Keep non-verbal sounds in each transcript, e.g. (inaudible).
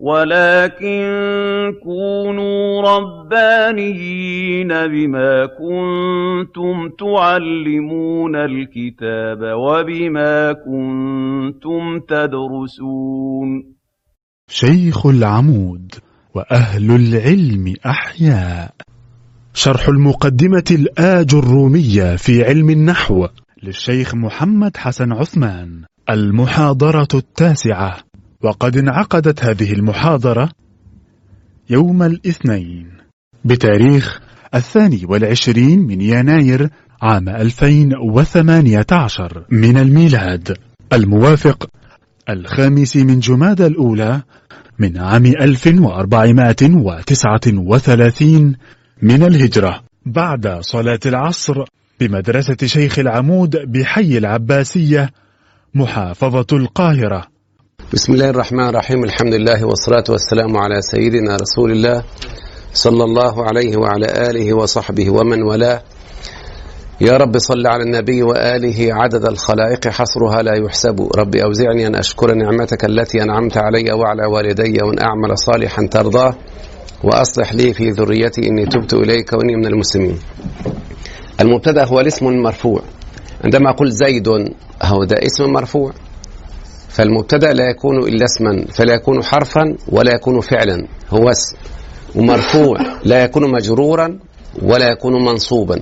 وَلَٰكِن كُونُوا رَبَّانِيِّينَ بِمَا كُنتُمْ تُعَلِّمُونَ الْكِتَابَ وَبِمَا كُنتُمْ تَدْرُسُونَ. شيخ العمود وأهل العلم أحياء. شرح المقدمة الآج الرومية في علم النحو للشيخ محمد حسن عثمان. المحاضرة التاسعة. وقد انعقدت هذه المحاضرة يوم الاثنين. بتاريخ الثاني والعشرين من يناير عام 2018 من الميلاد. الموافق الخامس من جماد الأولى من عام 1439 من الهجرة. بعد صلاة العصر بمدرسة شيخ العمود بحي العباسية محافظة القاهرة. بسم الله الرحمن الرحيم الحمد لله والصلاة والسلام على سيدنا رسول الله صلى الله عليه وعلى آله وصحبه ومن والاه يا رب صل على النبي وآله عدد الخلائق حصرها لا يحسب رب أوزعني أن أشكر نعمتك التي أنعمت علي وعلى والدي وأن أعمل صالحا ترضاه وأصلح لي في ذريتي إني تبت إليك وإني من المسلمين المبتدأ هو الاسم المرفوع عندما أقول زيد هو ده اسم مرفوع فالمبتدأ لا يكون إلا اسما فلا يكون حرفا ولا يكون فعلا هو اسم. ومرفوع لا يكون مجرورا ولا يكون منصوبا.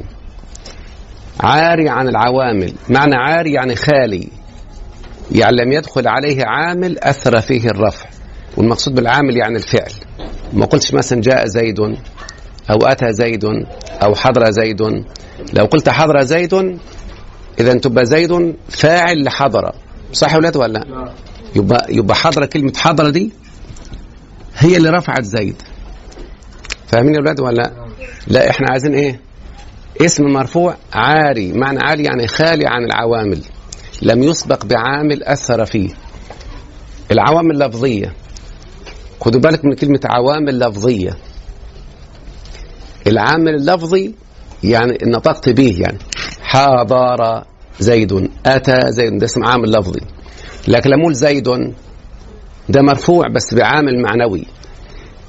عاري عن العوامل معنى عاري يعني خالي. يعني لم يدخل عليه عامل أثر فيه الرفع. والمقصود بالعامل يعني الفعل. ما قلتش مثلا جاء زيد أو أتى زيد أو حضر زيد. لو قلت حضر زيد اذا تبقى زيد فاعل لحضر. صح يا ولاد ولا لا؟ يبقى يبقى حضره كلمة حضره دي هي اللي رفعت زيد فاهمين يا ولاد ولا لا؟ لا إحنا عايزين إيه؟ اسم مرفوع عاري معنى عاري يعني خالي عن العوامل لم يسبق بعامل أثر فيه العوامل لفظيه خدوا بالك من كلمة عوامل لفظية العامل اللفظي يعني نطقت به يعني حاضر زيد أتى زيد ده اسم عامل لفظي لكن لما أقول زيد ده مرفوع بس بعامل معنوي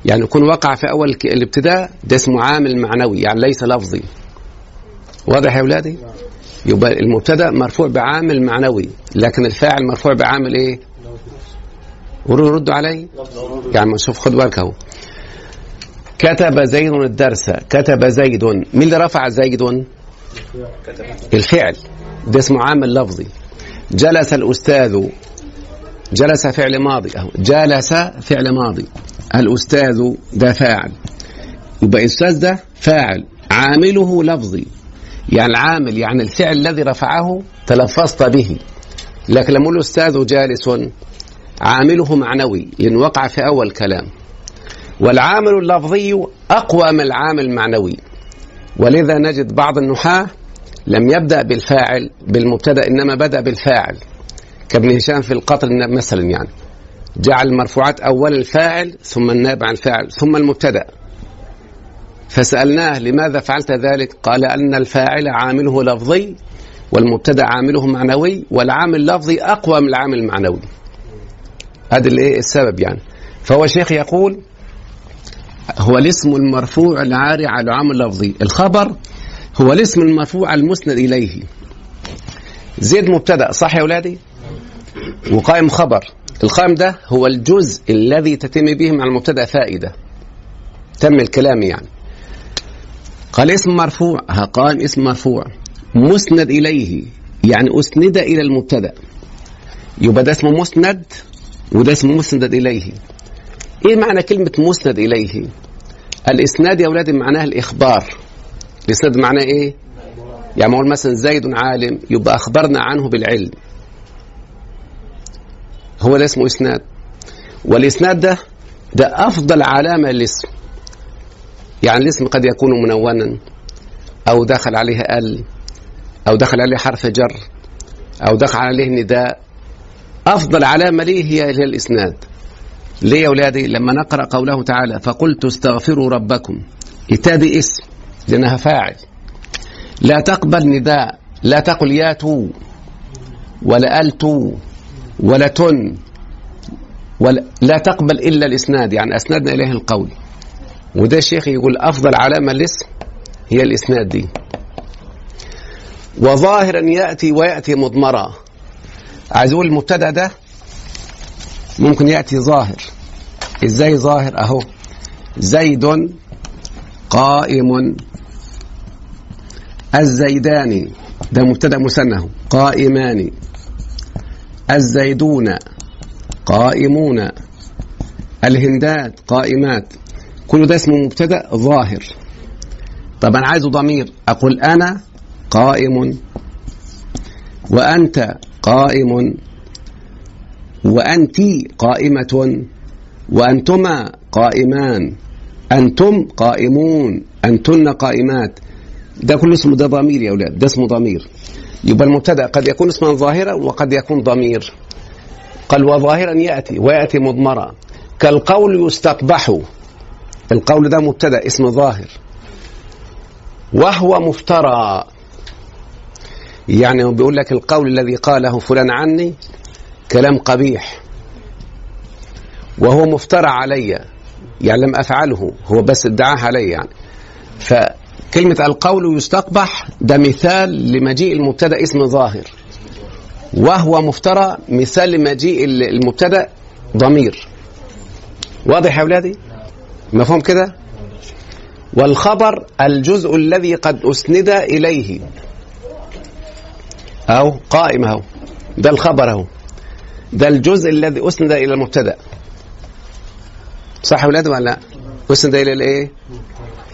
يعني يكون وقع في أول الابتداء ده اسمه عامل معنوي يعني ليس لفظي. واضح يا أولادي؟ يبقى المبتدا مرفوع بعامل معنوي لكن الفاعل مرفوع بعامل إيه؟ ردوا علي؟ يعني شوف خد بالك أهو. كتب زيد الدرس كتب زيد. مين اللي رفع زيد؟ الفعل. ده اسمه عامل لفظي جلس الأستاذ جلس فعل ماضي أهو. جلس فعل ماضي. الأستاذ ده فاعل. يبقى الأستاذ ده فاعل. عامله لفظي. يعني العامل يعني الفعل الذي رفعه تلفظت به. لكن لما نقول أستاذ جالس عامله معنوي. لأن وقع في أول كلام. والعامل اللفظي أقوى من العامل المعنوي. ولذا نجد بعض النحاة لم يبدأ بالفاعل بالمبتدأ إنما بدأ بالفاعل. كابن هشام في القطر مثلا يعني. جعل المرفوعات أول الفاعل ثم النائب عن الفاعل ثم المبتدأ. فسألناه لماذا فعلت ذلك؟ قال أن الفاعل عامله لفظي والمبتدأ عامله معنوي والعامل اللفظي أقوى من العامل المعنوي. هذا الإيه؟ السبب يعني. فهو شيخ يقول هو الاسم المرفوع العاري على العامل اللفظي الخبر هو الاسم المرفوع المسند إليه. زيد مبتدأ صح يا أولادي؟ وقائم خبر. القائم ده هو الجزء الذي تتم به مع المبتدأ فائدة. تم الكلام يعني. قال اسم مرفوع ها قائم اسم مرفوع. مسند إليه يعني أسند إلى المبتدأ. يبقى ده اسمه مسند وده اسمه مسند إليه. إيه معنى كلمة مسند إليه؟ الإسناد يا أولادي معناها الإخبار. الإسناد معناه إيه؟ يعني أقول مثلا زيد عالم يبقى أخبرنا عنه بالعلم. هو ده اسمه إسناد. والإسناد ده ده أفضل علامة للاسم. يعني الاسم قد يكون منونا أو دخل عليه أل أو دخل عليه حرف جر أو دخل عليه نداء. أفضل علامة ليه هي هي الإسناد. ليه يا أولادي؟ لما نقرأ قوله تعالى فقلت استغفروا ربكم. التاء دي اسم. لأنها فاعل. لا تقبل نداء. لا تقل يا تو ولا أل تو ولا تن ولا تقبل إلا الإسناد. يعني أسندنا إليه القول. وده الشيخ يقول أفضل علامة الاسم هي الإسناد دي. وظاهرا يأتي ويأتي مضمرا عايز أقول المبتدأ ده ممكن يأتي ظاهر. إزاي ظاهر؟ أهو. زيد قائم الزيدان ده مبتدأ مثنى قائمان. الزيدون قائمون. الهندات قائمات. كل ده اسمه مبتدأ ظاهر. طب أنا عايزه ضمير. أقول أنا قائم. وأنت قائم. وانت قائمة. وأنتما قائمان. أنتم قائمون. أنتن قائمات. ده كله اسمه ده ضمير يا أولاد ده اسمه ضمير. يبقى المبتدأ قد يكون اسما ظاهرا وقد يكون ضمير. قال وظاهرا يأتي ويأتي مضمرا. كالقول يستقبح. القول ده مبتدأ اسم ظاهر. وهو مفترى. يعني بيقول لك القول الذي قاله فلان عني كلام قبيح. وهو مفترى علي يعني لم أفعله هو بس ادعاه علي يعني. فكلمه القول يستقبح ده مثال لمجيء المبتدأ اسم ظاهر. وهو مفترى مثال لمجيء المبتدأ ضمير. واضح يا أولادي؟ مفهوم كده؟ والخبر الجزء الذي قد أسند إليه. أهو قائم أهو. ده الخبر أهو. ده الجزء الذي أسند إلى المبتدأ. صح يا أولاد ولا لا؟ أسند إلى الإيه؟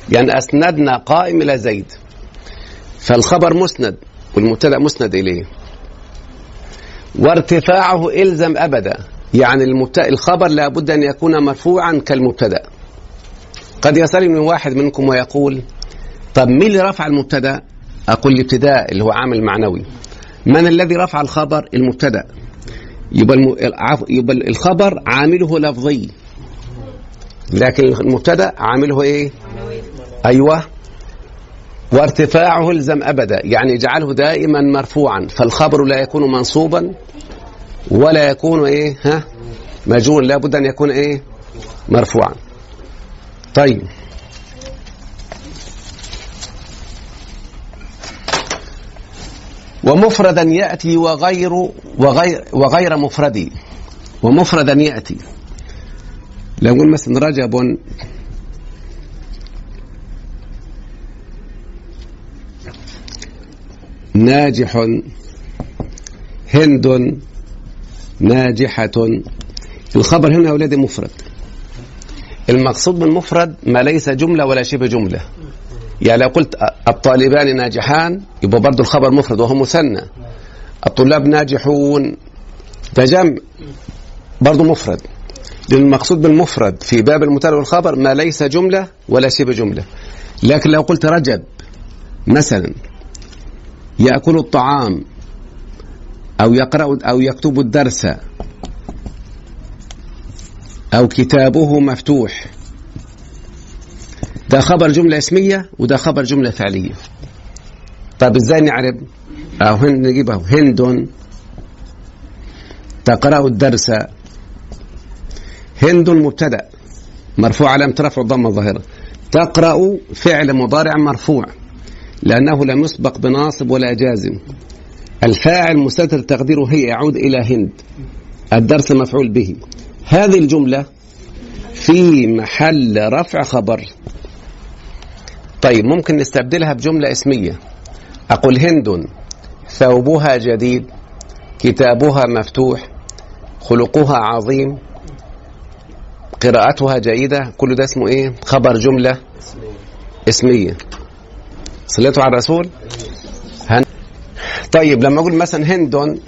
يعني أسندنا قائم إلى زيد. فالخبر مسند والمبتدأ مسند إليه. وارتفاعه إلزم أبدا. يعني المبتدأ الخبر لابد أن يكون مرفوعا كالمبتدأ. قد يسالني واحد منكم ويقول طب مين اللي رفع المبتدأ؟ أقول الابتداء اللي هو عامل معنوي. من الذي رفع الخبر؟ المبتدأ. يبقى. يبقى الخبر عامله لفظي. لكن المبتدأ عامله إيه؟ أيوه. وارتفاعه الزم أبدا يعني اجعله دائما مرفوعا فالخبر لا يكون منصوبا ولا يكون إيه ها؟ مجهول لابد أن يكون إيه مرفوعا. طيب. ومفردا يأتي وغير وغير وغير مفرد ومفردا يأتي. لو نقول مثلا رجب ناجح هند ناجحة. الخبر هنا يا أولادي مفرد. المقصود بالمفرد ما ليس جملة ولا شبه جملة. يعني لو قلت الطالبان ناجحان يبقى برضه الخبر مفرد وهو مثنى. الطلاب ناجحون. ده جمع. برضه مفرد. المقصود بالمفرد في باب المثال والخبر ما ليس جملة ولا شبه جملة. لكن لو قلت رجب مثلا يأكل الطعام أو يقرأ أو يكتب الدرس أو كتابه مفتوح. ده خبر جملة اسمية وده خبر جملة فعلية. طيب إزاي نعرف أو هند نجيبه هند تقرأ الدرس. هند مبتدأ. مرفوع علامة رفع الضمة الظاهرة. تقرأ فعل مضارع مرفوع. لأنه لم يسبق بناصب ولا جازم. الفاعل مستتر تقديره هي يعود إلى هند الدرس مفعول به. هذه الجملة في محل رفع خبر. طيب ممكن نستبدلها بجملة اسمية. أقول هند ثوبها جديد كتابها مفتوح خلقها عظيم قراءتها جيدة كل ده اسمه إيه؟ خبر جملة اسمية. صليتوا على الرسول؟ هن... طيب لما أقول مثلا هند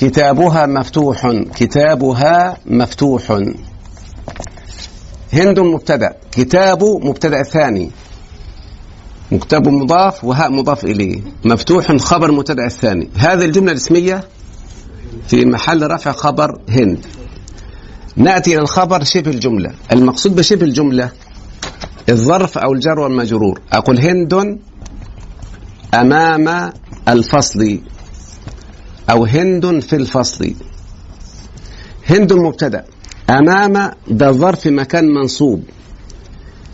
كتابها مفتوح كتابها مفتوح. هند مبتدأ كتاب مبتدأ ثاني مكتب مضاف وهاء مضاف إليه. مفتوح خبر مبتدأ الثاني. هذه الجملة الاسميه في محل رفع خبر هند. نأتي إلى الخبر شبه الجملة. المقصود بشبه الجملة الظرف أو الجر والمجرور. أقول هند أمام الفصل أو هند في الفصل. هند مبتدأ. أمام ده ظرف مكان منصوب.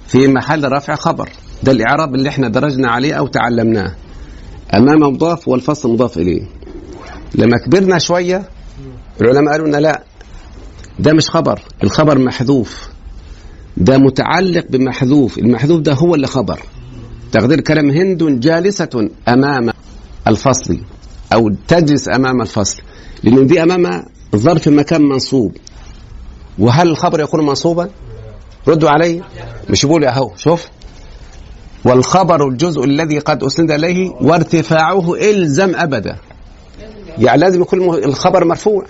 في محل رفع خبر. ده الإعراب اللي إحنا درجنا عليه أو تعلمناه. أمام مضاف والفصل مضاف إليه. لما كبرنا شوية العلماء قالوا لنا لا ده مش خبر. الخبر محذوف. ده متعلق بمحذوف المحذوف ده هو اللي خبر. تقدير كلام هند جالسة أمام الفصل أو تجلس أمام الفصل لأن دي أمام ظرف مكان منصوب. وهل الخبر يكون منصوبا؟ ردوا علي. مش يقول اهو شوف. والخبر الجزء الذي قد أسند إليه وارتفاعه إلزم أبدا. يعني لازم يكون الخبر مرفوع.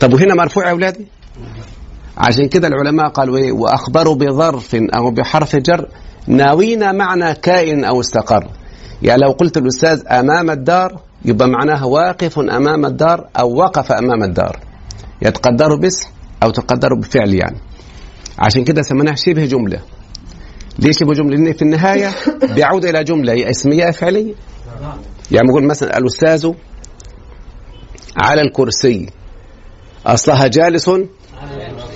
طب وهنا مرفوع يا أولادي؟ عشان كده العلماء قالوا إيه؟ وأخبروا بظرف أو بحرف جر ناوينا معنى كائن أو استقر. يعني لو قلت الأستاذ أمام الدار يبقى معناها واقف أمام الدار أو وقف أمام الدار. يتقدر باسم أو تقدر بفعل يعني. عشان كده سميناها شبه جملة. ليش شبه جملة؟ لأن في النهاية (laughs) بيعود إلى جملة اسمية فعلية. يعني بقول مثلا الأستاذ على الكرسي أصلها جالس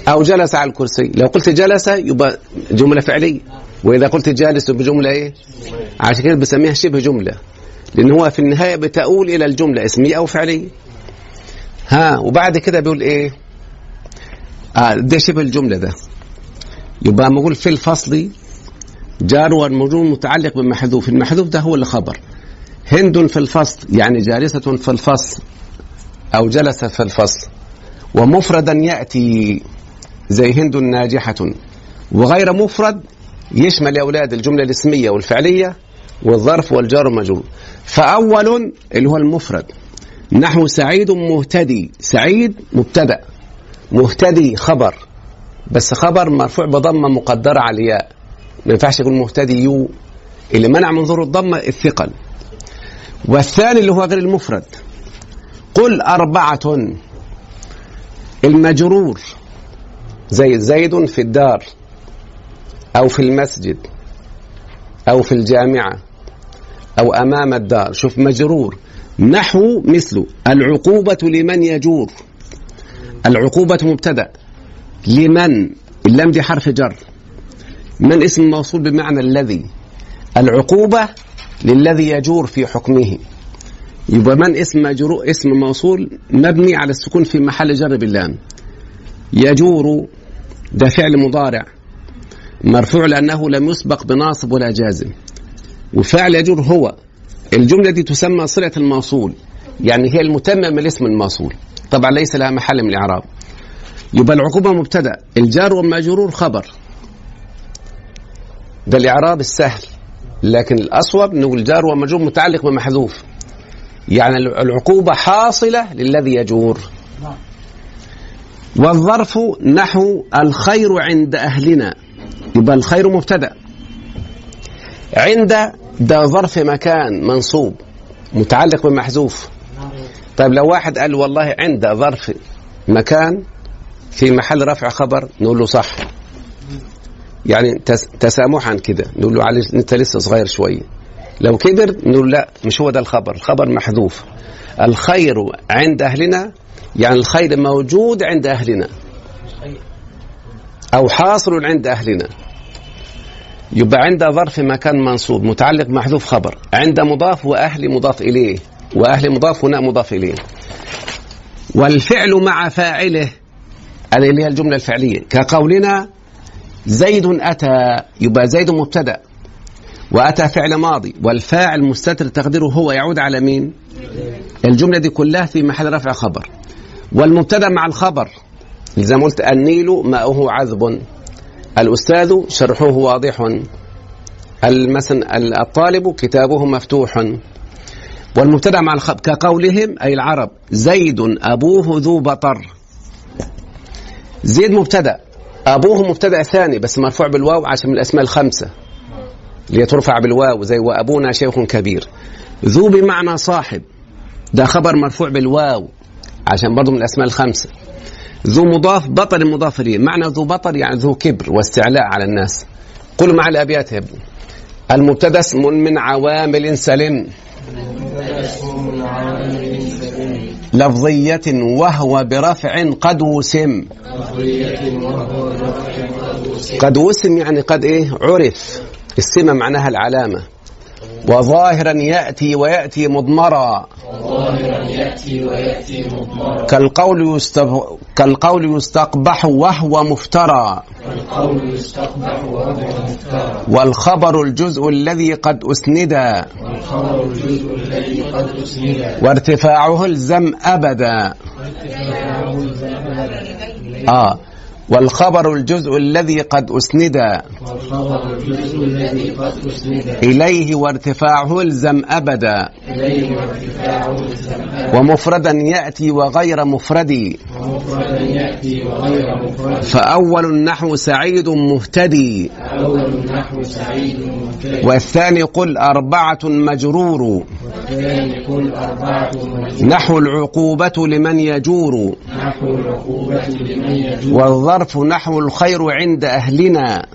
أو جلس على الكرسي. لو قلت جلس يبقى جملة فعلية. وإذا قلت جالس بجملة إيه؟ عشان كده بسميها شبه جملة. لأن هو في النهاية بتؤول إلى الجملة. اسمية أو فعلية. ها وبعد كده بيقول إيه؟ آه ده شبه الجملة ده. يبقى نقول في الفصل جار والمجرور متعلق بمحذوف المحذوف ده هو اللي خبر هند في الفصل يعني جالسة في الفصل أو جلس في الفصل. ومفردا يأتي زي هند ناجحة. وغير مفرد يشمل يا أولاد الجملة الاسمية والفعلية والظرف والجار والمجرور فأول اللي هو المفرد. نحو سعيد مهتدي. سعيد مبتدأ. مهتدي خبر. بس خبر مرفوع بضمة مقدرة على الياء. ما ينفعش يقول مهتدي يو. اللي منع من ظهور الضمة الثقل. والثاني اللي هو غير المفرد. قل أربعة. المجرور. زي زيد في الدار أو في المسجد أو في الجامعة أو أمام الدار. شوف مجرور. نحو مثله. العقوبة لمن يجور. العقوبة مبتدأ. لمن؟ اللام دي حرف جر. من اسم موصول بمعنى الذي؟ العقوبة للذي يجور في حكمه. يبقى من اسم مجرور اسم موصول مبني على السكون في محل جر باللام. يجور ده فعل مضارع مرفوع لأنه لم يسبق بناصب ولا جازم. وفعل يجور هو الجملة دي تسمى صلة الموصول يعني هي المتمم الاسم الموصول. طبعا ليس لها محل من الإعراب. يبقى العقوبة مبتدأ الجار والمجرور خبر. ده الإعراب السهل لكن الأصوب نقول الجار والمجرور متعلق بمحذوف. يعني العقوبة حاصلة للذي يجور. والظرف نحو الخير عند أهلنا. يبقى الخير مبتدأ. عند ده ظرف مكان منصوب متعلق بمحذوف. طيب لو واحد قال والله عند ظرف مكان في محل رفع خبر نقول له صح. يعني تسامحا كده نقول له أنت لسه صغير شوية. لو كبر نقول لا مش هو ده الخبر الخبر محذوف. الخير عند أهلنا يعني الخير موجود عند أهلنا أو حاصل عند أهلنا. يبقى عند ظرف مكان منصوب متعلق محذوف خبر عند مضاف وأهل مضاف إليه وأهل مضاف هنا مضاف إليه. والفعل مع فاعله اللي هي الجملة الفعلية كقولنا زيد أتى يبقى زيد مبتدأ. وأتى فعل ماضي والفاعل مستتر تقديره هو يعود على مين؟ الجملة دي كلها في محل رفع خبر. والمبتدأ مع الخبر زي ما قلت النيل ماؤه عذب. الأستاذ شرحه واضح. مثلا الطالب كتابه مفتوح. والمبتدأ مع الخبر كقولهم أي العرب زيد أبوه ذو بطر. زيد مبتدأ أبوه مبتدأ ثاني بس مرفوع بالواو عشان من الأسماء الخمسة. اللي ترفع بالواو زي وأبونا شيخ كبير. ذو بمعنى صاحب. ده خبر مرفوع بالواو عشان برضه من الأسماء الخمسة. ذو مضاف بطر مضاف إليه معنى ذو بطر يعني ذو كبر واستعلاء على الناس. قولوا مع الأبيات يا ابني. المبتدا اسم من عوامل سلم. لفظية وهو برفع قد وسم. قد وسم يعني قد إيه؟ عرف. السمة معناها العلامة. وظاهرا يأتي ويأتي مضمرا. كالقول يستف... كالقول يستقبح وهو مفترى. والخبر الجزء الذي قد أسندا وارتفاعه الزم أبدا. آه. والخبر الجزء الذي قد أسند إليه وارتفاعه الزم أبدا ومفردا يأتي وغير مفرد فأول النحو سعيد مهتدي والثاني قل أربعة مجرور نحو العقوبة لمن يجور والظرف نحو الخير عند أهلنا.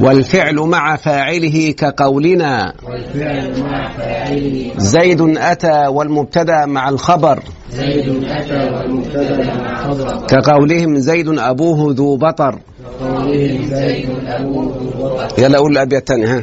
والفعل مع فاعله كقولنا. زيد أتى والمبتدأ مع الخبر. زيد أتى والمبتدأ مع خبر كقولهم زيد أبوه ذو بطر. قولهم زيد أبوه ذو بطر. يلا قول الأبيات الثانية ها.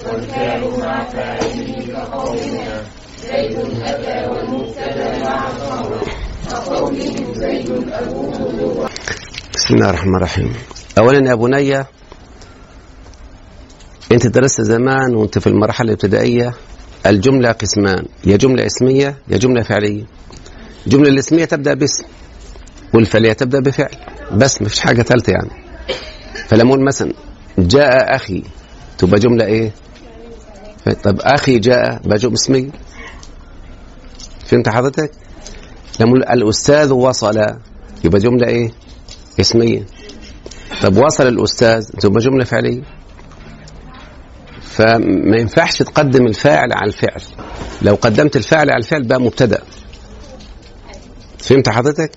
خذ بسم الله الرحمن الرحيم. اولا يا بني أنت درست زمان وأنت في المرحلة الابتدائية الجملة قسمان يا جملة اسمية يا جملة فعلية. الجمله الاسمية تبدأ باسم والفعلية تبدأ بفعل بس ما فيش حاجة ثالثة يعني. فلما مثلا جاء أخي تبقى جملة إيه؟ طب أخي جاء بقى جمله اسميه فهمت حضرتك؟ لما الأستاذ وصل يبقى جملة إيه؟ اسمية. طب وصل الأستاذ تبقى جملة فعلية. فما ينفعش تقدم الفاعل على الفعل. لو قدمت الفاعل على الفعل بقى مبتدأ. فهمت حضرتك؟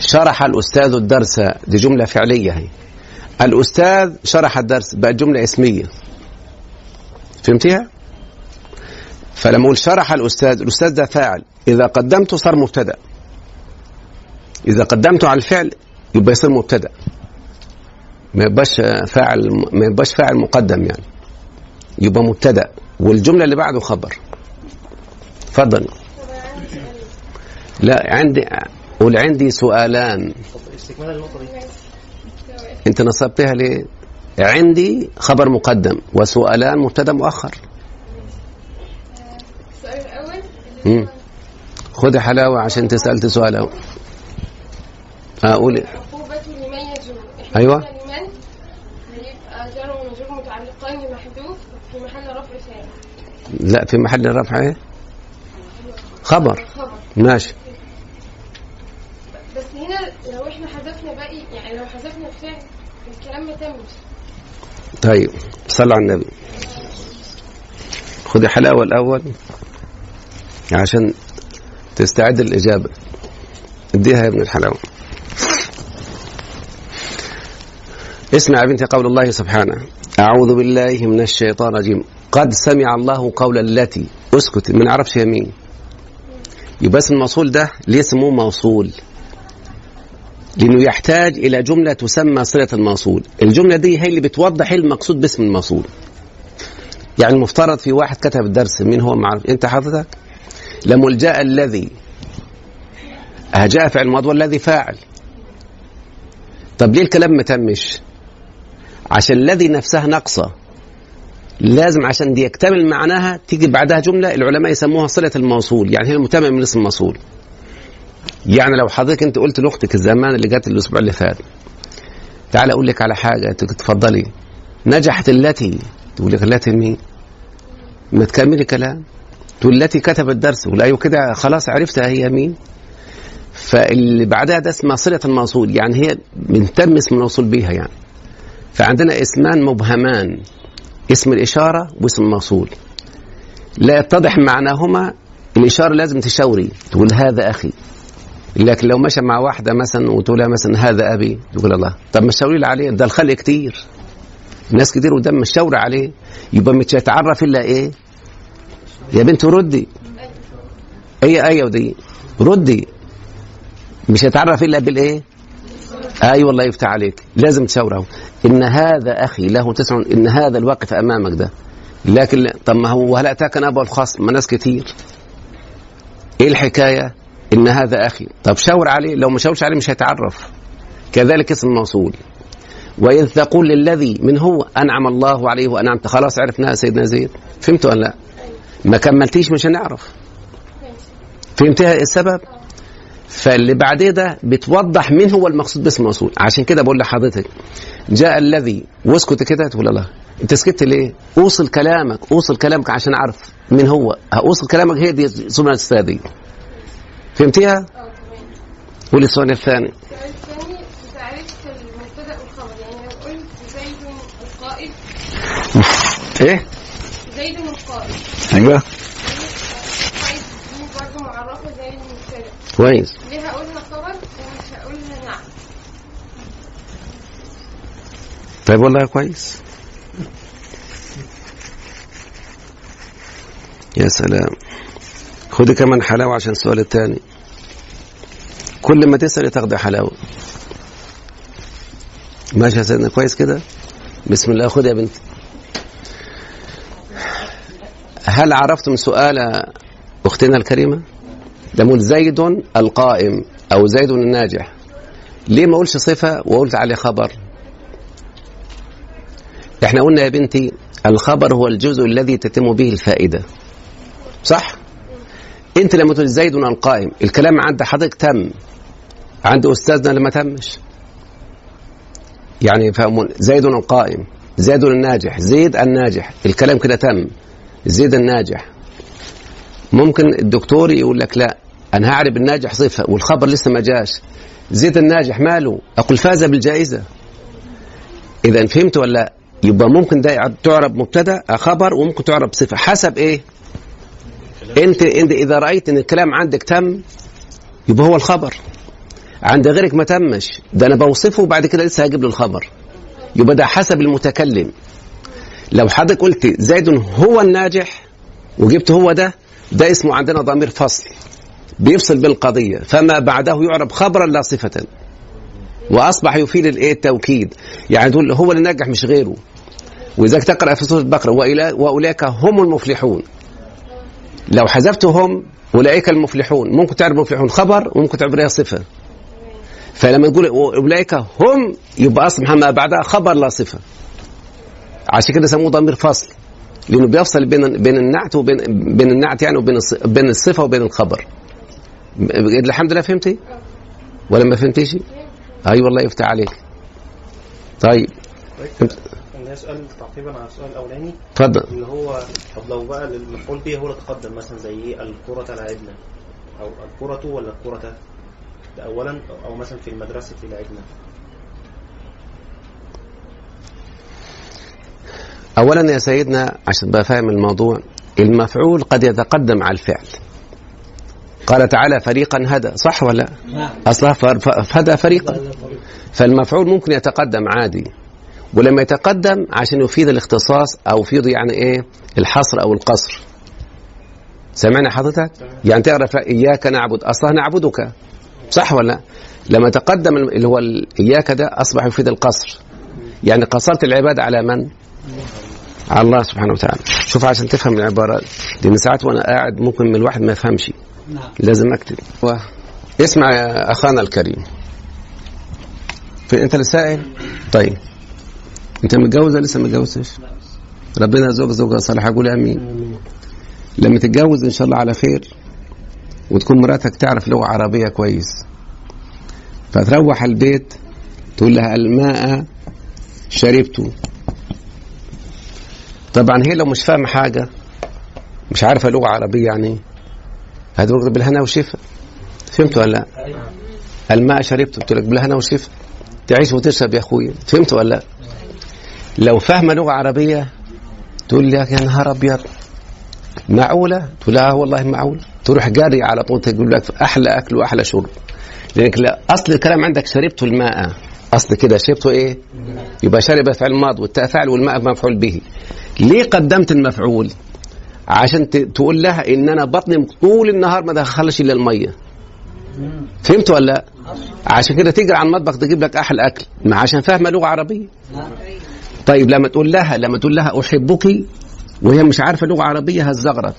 شرح الأستاذ الدرس دي جملة فعلية هي. الأستاذ شرح الدرس بقى جملة اسمية. فهمتيها؟ فلما أقول شرح الأستاذ الأستاذ ده فاعل. إذا قدمته صار مبتدأ. إذا قدمته على الفعل يبقى يصير مبتدأ. ما يبقاش فاعل ما يبقاش فاعل مقدم يعني. يبقى مبتدأ. والجملة اللي بعده خبر. اتفضل. لا عندي قول عندي سؤالان. انت نصبتها ليه؟ عندي خبر مقدم وسؤالان مبتدأ مؤخر. خدي حلاوة عشان انت سالت سؤال اهو أقول. عقوبة لمن ومجرور محذوف في محل رفع فاعل لا في محل رفع إيه؟ خبر. ماشي. بس هنا لو إحنا حذفنا باقي يعني لو حذفنا الفعل الكلام ما تمش. طيب صلوا على النبي. خدي حلاوة الأول. عشان تستعد الإجابة. اديها يا ابن الحلاوة اسمع يا بنتي قول الله سبحانه. أعوذ بالله من الشيطان الرجيم. قد سمع الله قول التي أسكت. ما نعرفش هي مين يبقى اسم الموصول ده ليه سموه موصول. لأنه يحتاج إلى جملة تسمى صلة الموصول. الجملة دي هي اللي بتوضح المقصود باسم الموصول. يعني المفترض في واحد كتب الدرس مين هو معرف. أنت حضرتك لما جاء الذي. أه جاء فعل ماضي والذي فاعل. طب ليه الكلام ما تمش؟ عشان الذي نفسها ناقصة لازم عشان دي يكتمل معناها تيجي بعدها جملة العلماء يسموها صلة الموصول يعني هي المتمم من اسم الموصول يعني لو حضرتك انت قلت لأختك الزمان اللي جت الأسبوع اللي فات تعال أقول لك على حاجة تفضلي. نجحت التي تقول لك التي مين؟ ما تكملي كلام. تقول التي كتبت ولا أيوه كده خلاص عرفتها هي مين. فاللي بعدها ده اسمها صلة الموصول يعني هي من تم اسم الموصول بيها يعني. فعندنا اسمان مبهمان اسم الإشارة واسم الموصول. لا يتضح معناهما الإشارة لازم تشاوري. تقول هذا أخي. لكن لو مشى مع واحدة مثلا وتقول مثلا هذا أبي تقول الله. طب مش شاوري لي عليه ده الخلق كتير. ناس كتير قدام مش عليه يبقى مش هيتعرف إلا إيه؟ يا بنت ردي. أي أيوة دي ردي. مش هيتعرف إلا بالإيه؟ أي والله يفتح عليك. لازم تشاوره. إن هذا أخي له تسع إن هذا الواقف أمامك ده. لكن طب ما هو هل أتاك أبو الخصم ما ناس كتير. إيه الحكاية؟ إن هذا أخي. طب شاور عليه. لو ما شاورش عليه مش هيتعرف. كذلك اسم الموصول. وإذ تقول للذي من هو أنعم الله عليه وأنعمت. خلاص عرفناها سيدنا زيد. فهمت ولا لا؟ ما كملتيش مش هنعرف. فهمتها السبب؟ فاللي بعديه ده بتوضح مين هو المقصود باسم الموصول عشان كده بقول لحضرتك جاء الذي واسكت كده تقول الله. انت سكت ليه؟ اوصل كلامك اوصل كلامك عشان اعرف مين هو. اوصل كلامك هي دي سنة السادية فهمتيها؟ قولي السؤال الثاني. يعني لو قلت زيد القائد. إيه؟ زيد القائد. أيوه كويس ليه هقولها خبر ومش هقولها نعم طيب والله كويس. يا سلام. خدي كمان حلاوة عشان السؤال الثاني. كل ما تسألي تاخدي حلاوة. ماشي يا سيدنا كويس كده؟ بسم الله خد يا بنت. هل عرفتم سؤال أختنا الكريمة؟ ده زيد القائم أو زيد الناجح. ليه ما أقولش صفة وقلت عليه خبر؟ إحنا قلنا يا بنتي الخبر هو الجزء الذي تتم به الفائدة. صح؟ أنت لما تقول زيد القائم الكلام عند حضرتك تم. عند أستاذنا لما تمش. يعني فهمون زيد القائم زيد الناجح زيد الناجح الكلام كده تم. زيد الناجح. ممكن الدكتور يقول لك لا أنا هعرب الناجح صفة والخبر لسه ما جاش. زيد الناجح ماله؟ أقول فاز بالجائزة. إذا فهمت ولا لا؟ يبقى ممكن ده تعرب مبتدأ خبر وممكن تعرب صفة. حسب إيه؟ انت أنت إذا رأيت إن الكلام عندك تم يبقى هو الخبر. عند غيرك ما تمش. ده أنا بوصفه وبعد كده لسه هجيب له الخبر. يبقى ده حسب المتكلم. لو حضرتك قلت زيد هو الناجح وجبت هو ده ده اسمه عندنا ضمير فصل. بيفصل بالقضية فما بعده يعرب خبرا لا صفة. وأصبح يفيد الإيه؟ التوكيد. يعني تقول هو اللي نجح مش غيره. ولذلك تقرأ في سورة البقرة وإلا- وأولئك هم المفلحون. لو حذفت هم أولئك المفلحون. ممكن تعرف مفلحون خبر وممكن تعرف صفة. فلما تقول أولئك هم يبقى أصبح ما بعدها خبر لا صفة. عشان كده سموه ضمير فصل. لأنه بيفصل بين بين النعت وبين بين النعت يعني وبين بين الصفة وبين الخبر. الحمد لله فهمتي؟ ولا ما فهمتيش؟ اي والله يفتح عليك. طيب. ده سؤال تعقيبا على السؤال الأولاني. اتفضل. اللي هو طب لو بقى المفعول به هو اللي تقدم مثلا زي إيه؟ الكرة لعبنا أو الكرة ولا الكرة ده اولا أو مثلا في المدرسة لعبنا اولا يا سيدنا عشان تبقى فاهم الموضوع المفعول قد يتقدم على الفعل. قال تعالى فريقا هدى. صح ولا؟ لا؟ اصلها فر- ف- فهدى فريقا. فالمفعول ممكن يتقدم عادي ولما يتقدم عشان يفيد الاختصاص أو يفيد يعني إيه؟ الحصر أو القصر. سمعنا حضرتك؟ يعني تعرف إياك نعبد اصلها نعبدك. صح ولا؟ لا؟ لما تقدم اللي هو إياك ده أصبح يفيد القصر. يعني قصرت العبادة على من؟ على الله سبحانه وتعالى. شوف عشان تفهم العبارات لأن ساعات وأنا قاعد ممكن من الواحد ما يفهمش. لازم أكتب. و... اسمع يا أخانا الكريم. في أنت اللي سائل؟ طيب. أنت متجوز ولا لسه ما اتجوزتش ربنا يرزقك زوجة صالحة قول آمين. لما تتجوز إن شاء الله على خير وتكون مراتك تعرف لغة عربية كويس. فتروح البيت تقول لها الماء شربته. طبعا هي لو مش فاهمه حاجة مش عارفة لغة عربية يعني هتقول بالهنا والشفا. فهمت ولا لا؟ الماء شربت قلت لك بالهنا والشفا. تعيش وتشرب يا اخويا فهمت ولا لا؟ لو فاهمة لغة عربية تقول لي يا نهار أبيض. معقولة؟ تقول لا والله معقولة. تروح جاري على طول تقول لك أحلى أكل وأحلى شرب. لأنك لا أصل الكلام عندك شربت الماء. أصل كده شربته إيه؟ يبقى شرب فعل ماض والتاء فعل والماء مفعول به ليه قدمت المفعول؟ عشان تقول لها إن أنا بطني طول النهار ما دخلش إلا المية فهمت ولا لأ؟ عشان كده تجري على المطبخ تجيب لك أحلى أكل ما عشان فاهمة لغة عربية طيب لما تقول لها لما تقول لها أحبك وهي مش عارفة لغة عربية هتزغرط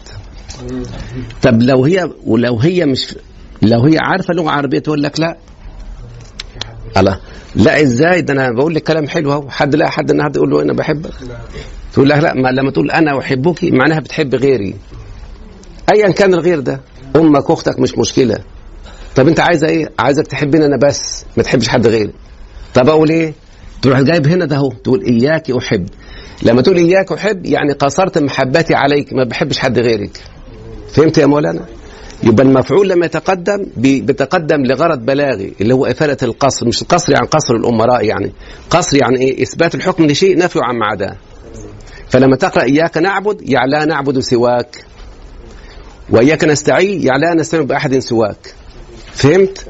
طب لو هي ولو هي مش لو هي عارفة لغة عربية تقول لك لأ الله لا إزاي؟ ده أنا بقول لك كلام حلو أهو. حد لا حد النهارده يقول له أنا بحبك؟ تقول لها لا ما لما تقول أنا أحبك معناها بتحب غيري. ايا كان الغير ده أمك أختك مش مشكلة. طب أنت عايزة إيه؟ عايزك تحبني أنا بس ما تحبش حد غيري. طب أقول إيه؟ تروح جايب هنا ده أهو تقول إياك أحب. لما تقول إياك أحب يعني قصرت محبتي عليك ما بحبش حد غيرك. فهمت يا مولانا؟ يبقى المفعول لما يتقدم بي- بيتقدم لغرض بلاغي اللي هو إفادة القصر مش القصر يعني قصر الأمراء يعني. قصر يعني إيه؟ إثبات الحكم لشيء نفي عما عداه فلما تقرأ إياك نعبد يعني لا نعبد سواك. وإياك نستعين يعني لا نستعين بأحد سواك. فهمت؟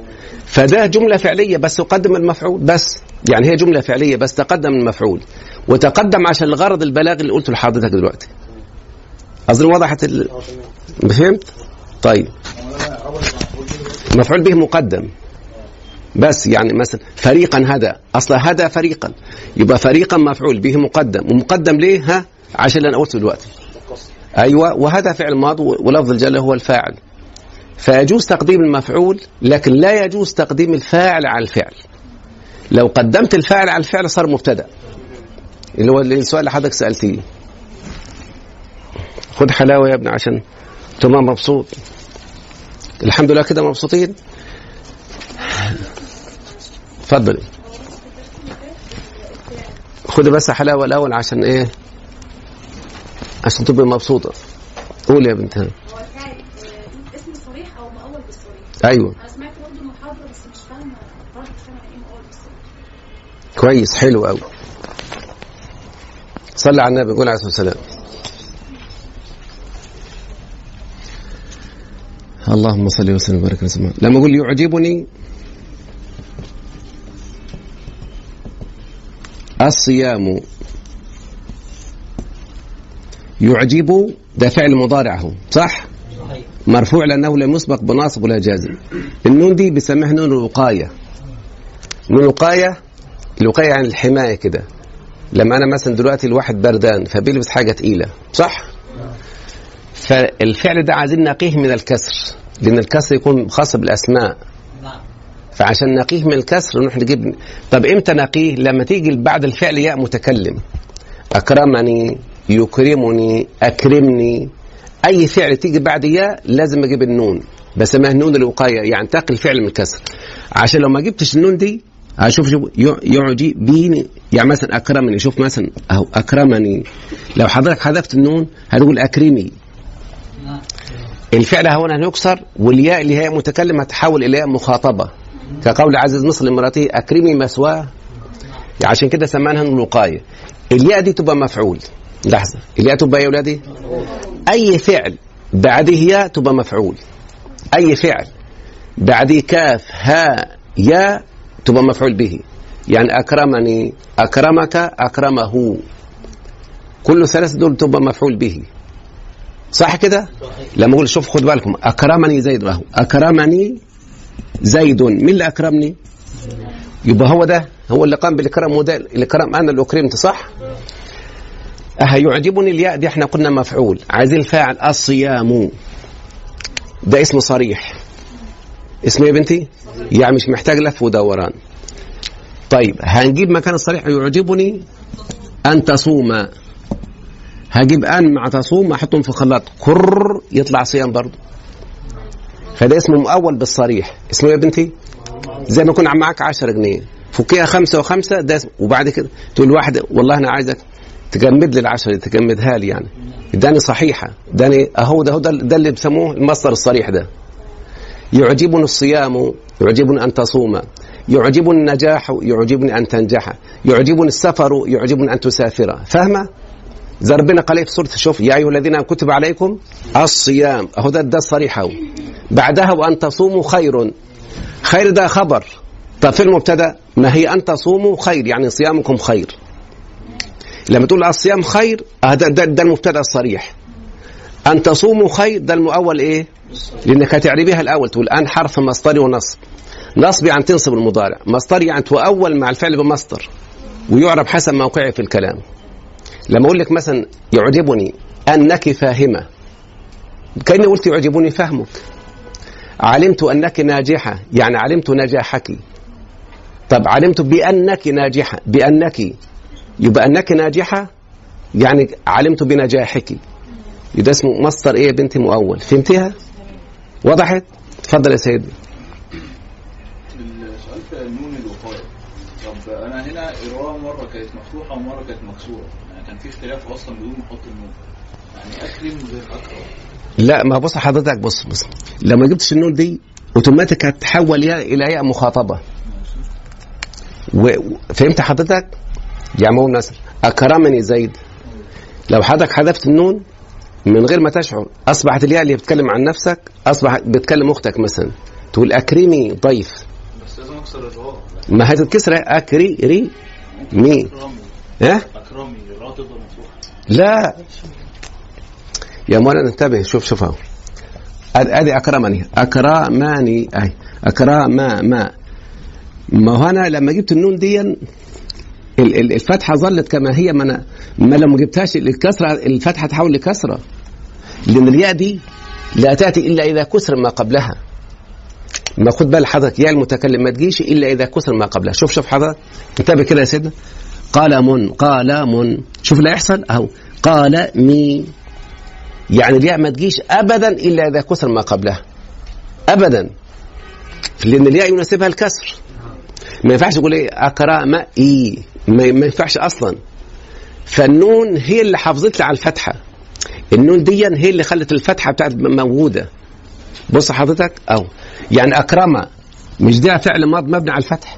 فده جملة فعلية بس تقدم المفعول بس. يعني هي جملة فعلية بس تقدم المفعول. وتقدم عشان الغرض البلاغي اللي قلته لحضرتك دلوقتي. أظن وضحت ال... فهمت؟ طيب. مفعول به مقدم. بس يعني مثلا فريقا هدى أصلا هدى فريقا. يبقى فريقا مفعول به مقدم. ومقدم ليه؟ ها؟ عشان اللي أنا قلته دلوقتي أيوه وهذا فعل ماض ولفظ الجلاله هو الفاعل. فيجوز تقديم المفعول لكن لا يجوز تقديم الفاعل على الفعل. لو قدمت الفاعل على الفعل صار مبتدأ. اللي هو السؤال اللي حضرتك سألتيه. خد حلاوة يا ابني عشان تبقى مبسوط. الحمد لله كده مبسوطين. اتفضل خدي بس حلاوة الأول عشان إيه؟ عشان تبقى مبسوطة. قول يا بنت اسم صريح أو مؤول بالصريح أيوه. أنا سمعت برضه محاضره بس مش فاهمه برضه مش فاهمه إيه مؤول بالصريح كويس حلو قوي صلى على النبي قول عليه الصلاة والسلام. اللهم صل وسلم وبارك على سيدنا. لما أقول يعجبني الصيام يعجب ده فعل مضارع صح؟ مرفوع لأنه لم يسبق بناصب ولا جازم. النون دي بيسميها نون الوقاية. نون الوقاية الوقاية يعني الحماية كده. لما أنا مثلا دلوقتي الواحد بردان فبيلبس حاجة تقيلة صح؟ فالفعل ده عايزين نقيه من الكسر لأن الكسر يكون خاص بالأسماء. فعشان نقيه من الكسر نروح نجيب طب إمتى نقيه؟ لما تيجي بعد الفعل ياء متكلم. أكرمني يكرمني أكرمني. أي فعل تيجي بعد ياء لازم أجيب النون بسميها نون الوقاية يعني تقي الفعل من الكسر. عشان لو ما جبتش النون دي هشوف شوف يعجي بيني. يعني مثلا أكرمني شوف مثلا أهو أكرمني. لو حضرتك حذفت النون هتقول أكرمي. الفعل هنا هيكسر والياء اللي هي متكلم هتحول إلى مخاطبة. كقول عزيز مصر لامراته أكرمي مثواه عشان كده سمعناها الوقايه الياء دي تبقى مفعول. لحظة. الياء تبقى إيه يا اولادي أي فعل بعده ياء تبقى مفعول. أي فعل بعده كاف هاء ياء تبقى مفعول به. يعني أكرمني أكرمك أكرمه. كل ثلاثة دول تبقى مفعول به. صح كده؟ لما أقول شوف خد بالكم أكرمني زيد اهو أكرمني زيد. مين اللي أكرمني؟ يبقى هو ده هو اللي قام بالإكرام وده الإكرام. أنا اللي اكرمت صح؟ أه يعجبني الياء دي إحنا قلنا مفعول. عايزين الفاعل الصيام. ده اسم صريح. اسمه يا بنتي؟ يعني مش محتاج لف ودوران. طيب هنجيب مكان الصريح يعجبني أن تصوم. هجيب آن مع تصوم أحطهم في خلاط كر يطلع صيام برضه. فده اسمه مؤول بالصريح. اسمه يا بنتي؟ زي ما يكون معاك 10 جنيه. فكيها خمسة وخمسة ده وبعد كده تقول واحد والله أنا عايزك تجمد لي العشرة تجمدها لي يعني. اداني صحيحة. اداني أهو ده ده, ده اللي بيسموه المصدر الصريح ده. يعجبني الصيام يعجبني أن تصوم. يعجبني النجاح يعجبني أن تنجح. يعجبني السفر يعجبني أن تسافر. فاهمة؟ زي ربنا قال في سورة شوف يا أيها الذين كتب عليكم الصيام. أهو ده ده الصريح أهو. بعدها وأن تصوموا خير. خير ده خبر. طب في المبتدا ما هي أن تصوموا خير يعني صيامكم خير. لما تقول الصيام خير ده, ده, ده المبتدا الصريح. أن تصوموا خير ده المؤول إيه؟ لأنك هتعربيها الأول. تقول أن حرف مصدري ونصب. نصب يعني تنصب المضارع. مصدري يعني تؤول مع الفعل بمصدر. ويعرب حسب موقعه في الكلام. لما أقول لك مثلا يعجبني أنك فاهمة كأني قلت يعجبني فهمك علمت أنك ناجحة يعني علمت نجاحك. طب علمت بأنك ناجحة بأنك يبقى أنك ناجحة؟ يعني علمت بنجاحك. يبقى اسمه مصدر إيه يا بنتي مؤول؟ فهمتيها؟ وضحت؟ اتفضل يا سيدي. السؤال في نون الوقاية. طب أنا هنا الواو مرة كانت مفتوحة ومرة كانت مكسورة. يعني كان في اختلاف أصلا بدون ما أحط النون. يعني أكرم غير أكرم. لا ما بص حضرتك بص بص. لو ما جبتش النون دي أوتوماتيك هتتحول إلى ياء مخاطبة. فهمت حضرتك؟ يعني أقول مثلا أكرمني زيد لو حضرتك حذفت النون من غير ما تشعر أصبحت الياء اللي بتتكلم عن نفسك اصبح بتكلم أختك مثلا. تقول أكرمي ضيف. بس لازم أكسر الراء ما هتتكسر أكري ري مي. ها؟ مفتوحة لا. يا مولانا انتبه شوف شوف اهو ادي أكرمني. أكرماني أي أكرما ما. ما هو أنا لما جبت النون دي ال- ال- الفتحة ظلت كما هي ما أنا ما لما جبتهاش الكسرة الفتحة تحول لكسرة. لأن الياء دي لا تأتي إلا إذا كسر ما قبلها. ما خد بال حضرتك يا المتكلم ما تجيش إلا إذا كسر ما قبلها. شوف شوف حضرتك. انتبه كده يا سيدنا. قلم قلم شوف اللي هيحصل أهو. قال مي. يعني الياء ما تجيش ابدا إلا إذا كسر ما قبلها. ابدا. لأن الياء يناسبها الكسر. ما ينفعش تقول إيه اكرم إي. ما ما ينفعش أصلا. فالنون هي اللي حافظت لي على الفتحة. النون دي هي اللي خلت الفتحة بتاعت موجودة. بص حضرتك أهو. يعني اكرم مش ده فعل ماض مبني على الفتح.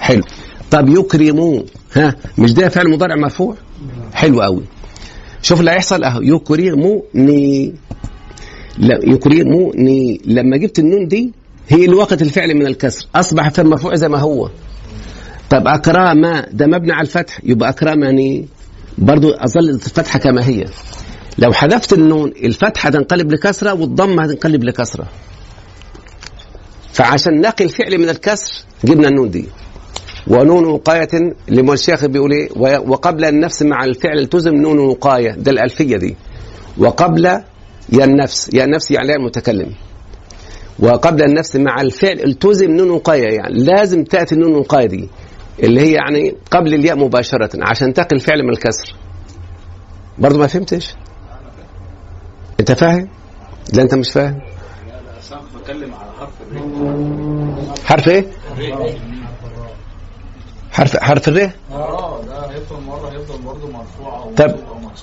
حلو. طب يكرموا ها؟ مش ده فعل مضارع مرفوع؟ حلو قوي. شوف اللي هيحصل اهو. يكرموني لا يكرموني لما جبت النون دي هي اللي وقت الفعل من الكسر. أصبح فعل مرفوع زي ما هو. طب اكرم ده مبني على الفتح. يبقى اكرمني برضو أظل الفتحة كما هي. لو حذفت النون الفتحة تنقلب لكسرة والضمة هتنقلب لكسرة. فعشان نقي الفعل من الكسر جبنا النون دي. ونون وقاية لما الشيخ بيقول إيه وقبل النفس مع الفعل التزم نون وقاية ده الألفية دي. وقبل يا النفس يا النفس يعني المتكلم وقبل النفس مع الفعل التزم نون وقاية يعني لازم تأتي نون وقاية دي اللي هي يعني قبل الياء مباشرة عشان تقي الفعل من الكسر. برضه ما فهمتش؟ انت فاهم؟ لا انت مش فاهم. حرف إيه؟ حرف حرف الر؟ آه ده هيفضل مرة هيفضل برضه مرفوع أو طب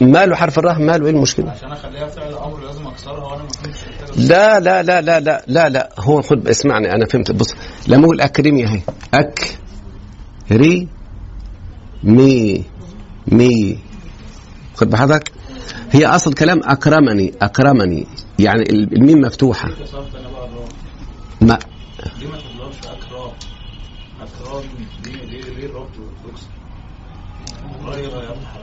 ماله حرف الراء ماله؟ إيه المشكلة؟ عشان أخليها فعل أمر لازم أكسرها وأنا ما فهمتش كده لا لا لا لا لا لا لا. هو خد اسمعني أنا فهمت. بص لما أقول أكرمي أهي. اك ري مي مي. خد بحضرتك. هي أصل كلام أكرمني أكرمني. يعني ال- الميم مفتوحة. الراء ما ليه ما تفضلش أكرام أكرام ليه ليه ليه الربط والفلوس رأيي غيرت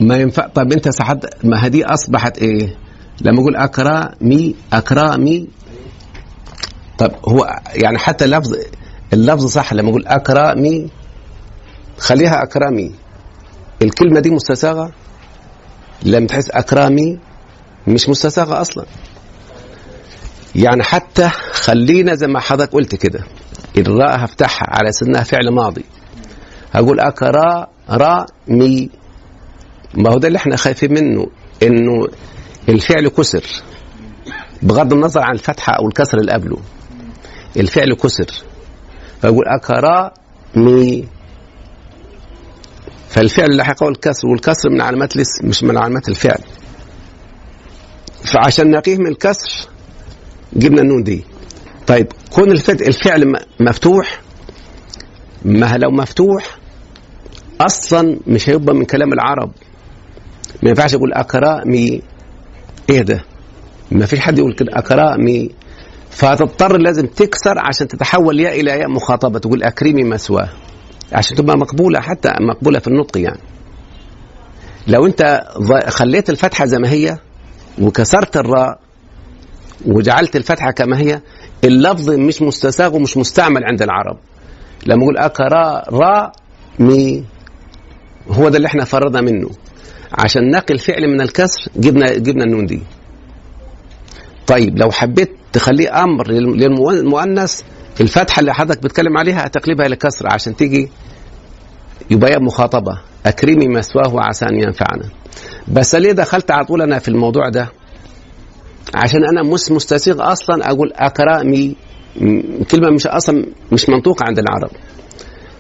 ما ينفع طب انت ساعات ما هدي أصبحت إيه؟ لما أقول اكرامي اكرامي طب هو يعني حتى اللفظ اللفظ صح لما أقول اكرامي خليها اكرامي الكلمة دي مستساغة؟ لما تحس اكرامي مش مستساغة أصلا. يعني حتى خلينا زي ما حضرتك قلت كده. الراء هفتحها على أساس إنها فعل ماضي. هقول اكرا رأ مي. ما هو ده اللي إحنا خايفين منه إنه الفعل كسر. بغض النظر عن الفتحة أو الكسر اللي قبله. الفعل كسر. فاقول اكرا مي فالفعل لحقه الكسر والكسر من علامات الاسم مش من علامات الفعل. فعشان نقيه من الكسر جبنا النون دي. طيب كون الفعل مفتوح. ما لو مفتوح أصلا مش هيبقى من كلام العرب. ما ينفعش يقول اكرامي إيه ده ما فيش حد يقول كده اكرامي فهتضطر لازم تكسر عشان تتحول ياء إلى ياء مخاطبة تقول أكرمي مثواه عشان تبقى مقبولة حتى مقبولة في النطق يعني. لو أنت خليت الفتحة زي ما هي وكسرت الراء وجعلت الفتحة كما هي اللفظ مش مستساغ ومش مستعمل عند العرب. لما أقول أكرا را مي هو ده اللي إحنا فرضنا منه. عشان نقل الفعل من الكسر جبنا جبنا النون دي. طيب لو حبيت تخليه أمر للم- للمؤنث الفتحة اللي حضرتك بتتكلم عليها هتقلبها لكسر عشان تيجي يبقى مخاطبة. أكرمي مثواه عسى أن ينفعنا. بس ليه دخلت على طول أنا في الموضوع ده؟ عشان أنا مش مستسيغ أصلا أقول أكرامي كلمة مش أصلا مش منطوقة عند العرب.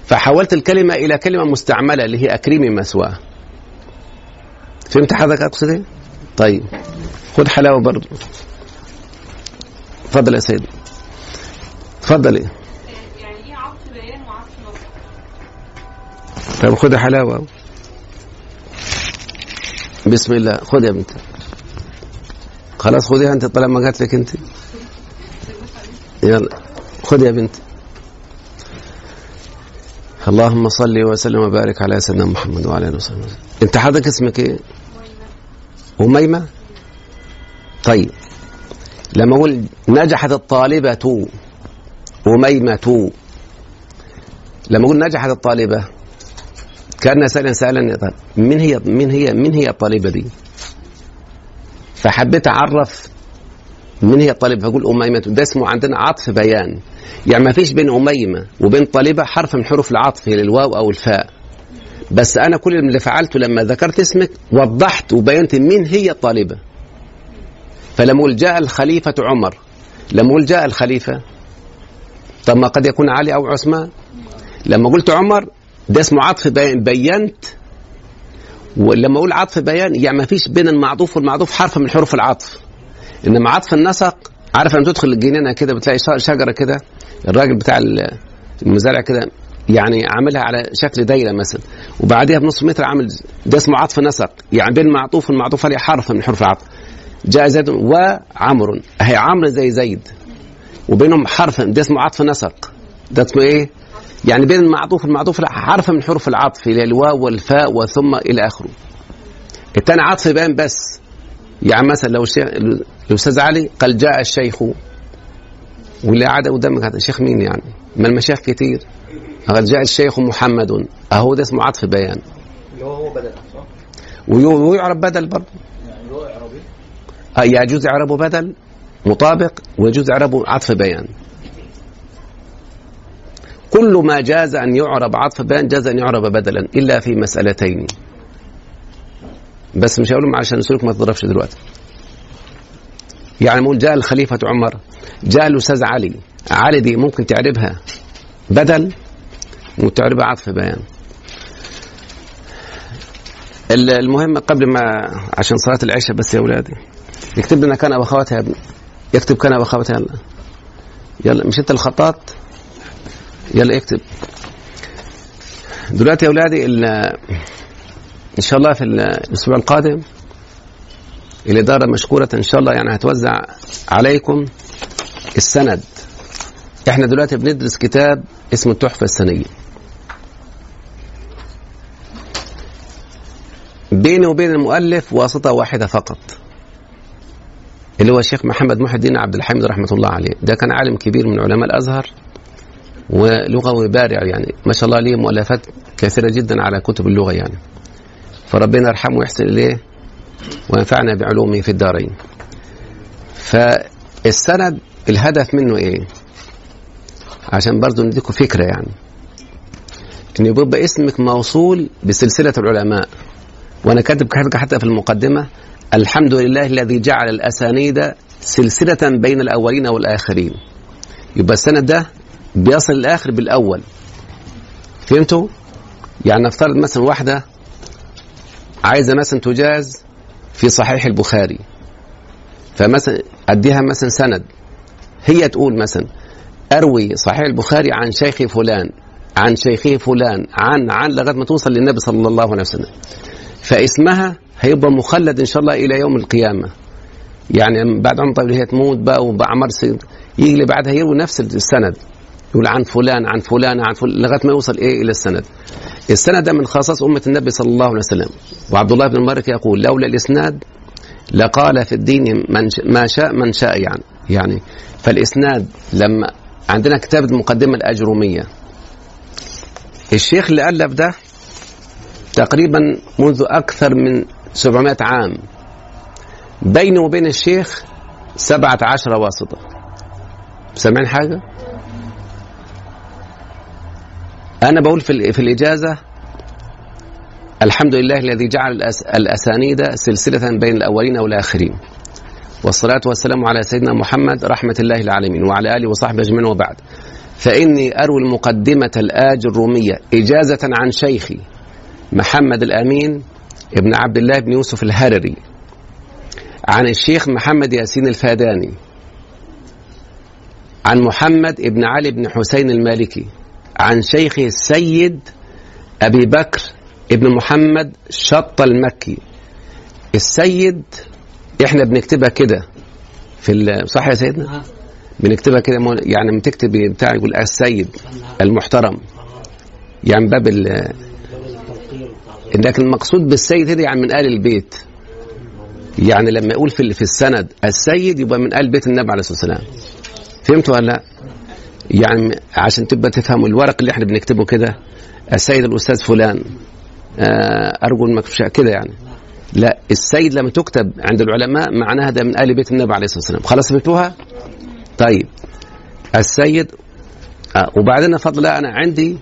فحولت الكلمة إلى كلمة مستعملة اللي هي أكرمي مثواه فهمت حضرتك أقصد إيه؟ طيب خد حلاوة برضه اتفضل يا سيدي. اتفضل إيه؟ يعني إيه عطف بيان وعطف نصب طب خد حلاوة بسم الله. خد يا بنتي خلاص خديها أنت طالما جات لك أنت. يلا خد يا بنتي اللهم صل وسلم وبارك على سيدنا محمد وعلى آله وصحبه. أنت حضرتك اسمك إيه؟ أميمة طيب. لما أقول نجحت الطالبة أميمة لما أقول نجحت الطالبة كأن سائلا سائلا طيب من هي من هي من هي الطالبة دي؟ فحبيت أعرف من هي الطالبة. فأقول أميمة ده اسمه عندنا عطف بيان. يعني ما فيش بين أميمة وبين طالبة حرف من حروف العطف هي الواو أو الفاء. بس أنا كل اللي فعلته لما ذكرت اسمك وضحت وبينت من هي الطالبة. فلما جاء الخليفة عمر. لما جاء الخليفة. طب ما قد يكون علي أو عثمان. لما قلت عمر ده اسمه عطف بيان. بينت. ولما أقول عطف بيان يعني ما فيش بين المعطوف والمعطوف حرف من حروف العطف. إنما عطف النسق عارف لما تدخل الجنينة كده بتلاقي شجرة كده. الراجل بتاع ال- المزارع كده يعني عاملها على شكل دايرة مثلا وبعديها بنص متر عامل ده اسمه عطف نسق يعني بين المعطوف والمعطوف عليه حرف من حروف العطف جاء زيد وعمر هي عمرو زي زيد وبينهم حرف ده اسمه عطف نسق ده اسمه إيه؟ يعني بين المعطوف والمعطوف حرف من حروف العطف اللي الواو والفاء وثم إلى آخره. الثاني عطف بيان بس يعني مثلا لو الشيخ الأستاذ علي قال جاء الشيخ واللي قاعد قدامك الشيخ مين يعني؟ ما المشايخ كتير قال جاء الشيخ محمد. أهو ده اسمه عطف بيان. اللي هو هو بدل صح؟ وي- ويعرب بدل برضه. يعني هو إعرابي. آه، يجوز إعرابه بدل مطابق ويجوز إعرابه عطف بيان. كل ما جاز أن يعرب عطف بيان جاز أن يعرب بدلا إلا في مسألتين. بس مش هقولهم عشان السلوك ما تضربش دلوقتي. يعني نقول جاء الخليفة عمر جاء الأستاذ علي. علي دي ممكن تعربها بدل وتعربها عطف بيان. ال- المهم قبل ما عشان صلاة العشاء بس يا أولادي يكتب لنا كان وأخواتها يا ابني يكتب كان وأخواتها يلا. يلا مش أنت الخطاط؟ يلا اكتب دلوقتي يا أولادي إن شاء الله في ال- الأسبوع القادم الإدارة مشكورة إن شاء الله يعني هتوزع عليكم السند. إحنا دلوقتي بندرس كتاب اسمه التحفة السنية. بيني وبين المؤلف واسطة واحدة فقط اللي هو الشيخ محمد محي الدين عبد الحميد رحمة الله عليه. ده كان عالم كبير من علماء الأزهر ولغوي بارع يعني. ما شاء الله ليه مؤلفات كثيرة جدا على كتب اللغة يعني. فربنا يرحمه ويحسن إليه وينفعنا بعلومه في الدارين. فالسند الهدف منه إيه؟ عشان برضو نديكم فكرة يعني. ان يبقى اسمك موصول بسلسلة العلماء. وأنا كاتب حتى في المقدمة الحمد لله الذي جعل الأسانيد سلسلة بين الأولين والآخرين. يبقى السند ده بيصل الآخر بالأول. فهمتوا؟ يعني نفترض مثلا واحدة عايزة مثلا تجاز في صحيح البخاري. فمثلا أديها مثلا سند. هي تقول مثلا أروي صحيح البخاري عن شيخي فلان عن شيخه فلان عن عن لغاية ما توصل للنبي صلى الله عليه وسلم. فاسمها هيبقى مخلد إن شاء الله إلى يوم القيامة يعني بعد عمر طويل هي تموت بقى وبعمر سن يجي اللي بعدها يروي نفس السند يقول عن فلان عن فلان عن فلان لغاية ما يوصل إيه إلى السند. السند ده من خصائص أمة النبي صلى الله عليه وسلم وعبد الله بن مبارك يقول لولا الإسناد لقال في الدين من. ما شاء من شاء يعني يعني فالإسناد لما عندنا كتاب المقدمه الأجرومية الشيخ اللي ألف ده تقريبا منذ أكثر من 700 عام. بيني وبين الشيخ سبعة عشر واسطة. سامعين حاجة؟ أنا بقول في, في الإجازة الحمد لله الذي جعل الأس- الأسانيد سلسلة بين الأولين والآخرين. والصلاة والسلام على سيدنا محمد رحمة الله العالمين وعلى آله وصحبه أجمعين وبعد. فإني أروي المقدمة الآج الرومية إجازة عن شيخي. محمد الأمين ابن عبد الله بن يوسف الهرري. عن الشيخ محمد ياسين الفاداني. عن محمد ابن علي بن حسين المالكي. عن شيخه السيد أبي بكر ابن محمد شط المكي. السيد إحنا بنكتبها كده في صح يا سيدنا؟ بنكتبها كده يعني لما تكتب بتاع يقول السيد المحترم. يعني باب ال لكن المقصود بالسيد هنا يعني من آل البيت. يعني لما يقول في في السند السيد يبقى من آل بيت النبي عليه الصلاة والسلام. فهمتوا ولا؟ لا؟ يعني عشان تبقى تفهموا الورق اللي إحنا بنكتبه كده. السيد الأستاذ فلان. آه، أرجو المكفشة كده يعني. لا السيد لما تكتب عند العلماء معناها ده من آل بيت النبي عليه الصلاة والسلام. خلاص فهمتوها؟ طيب. السيد آه وبعدين فضل أنا عندي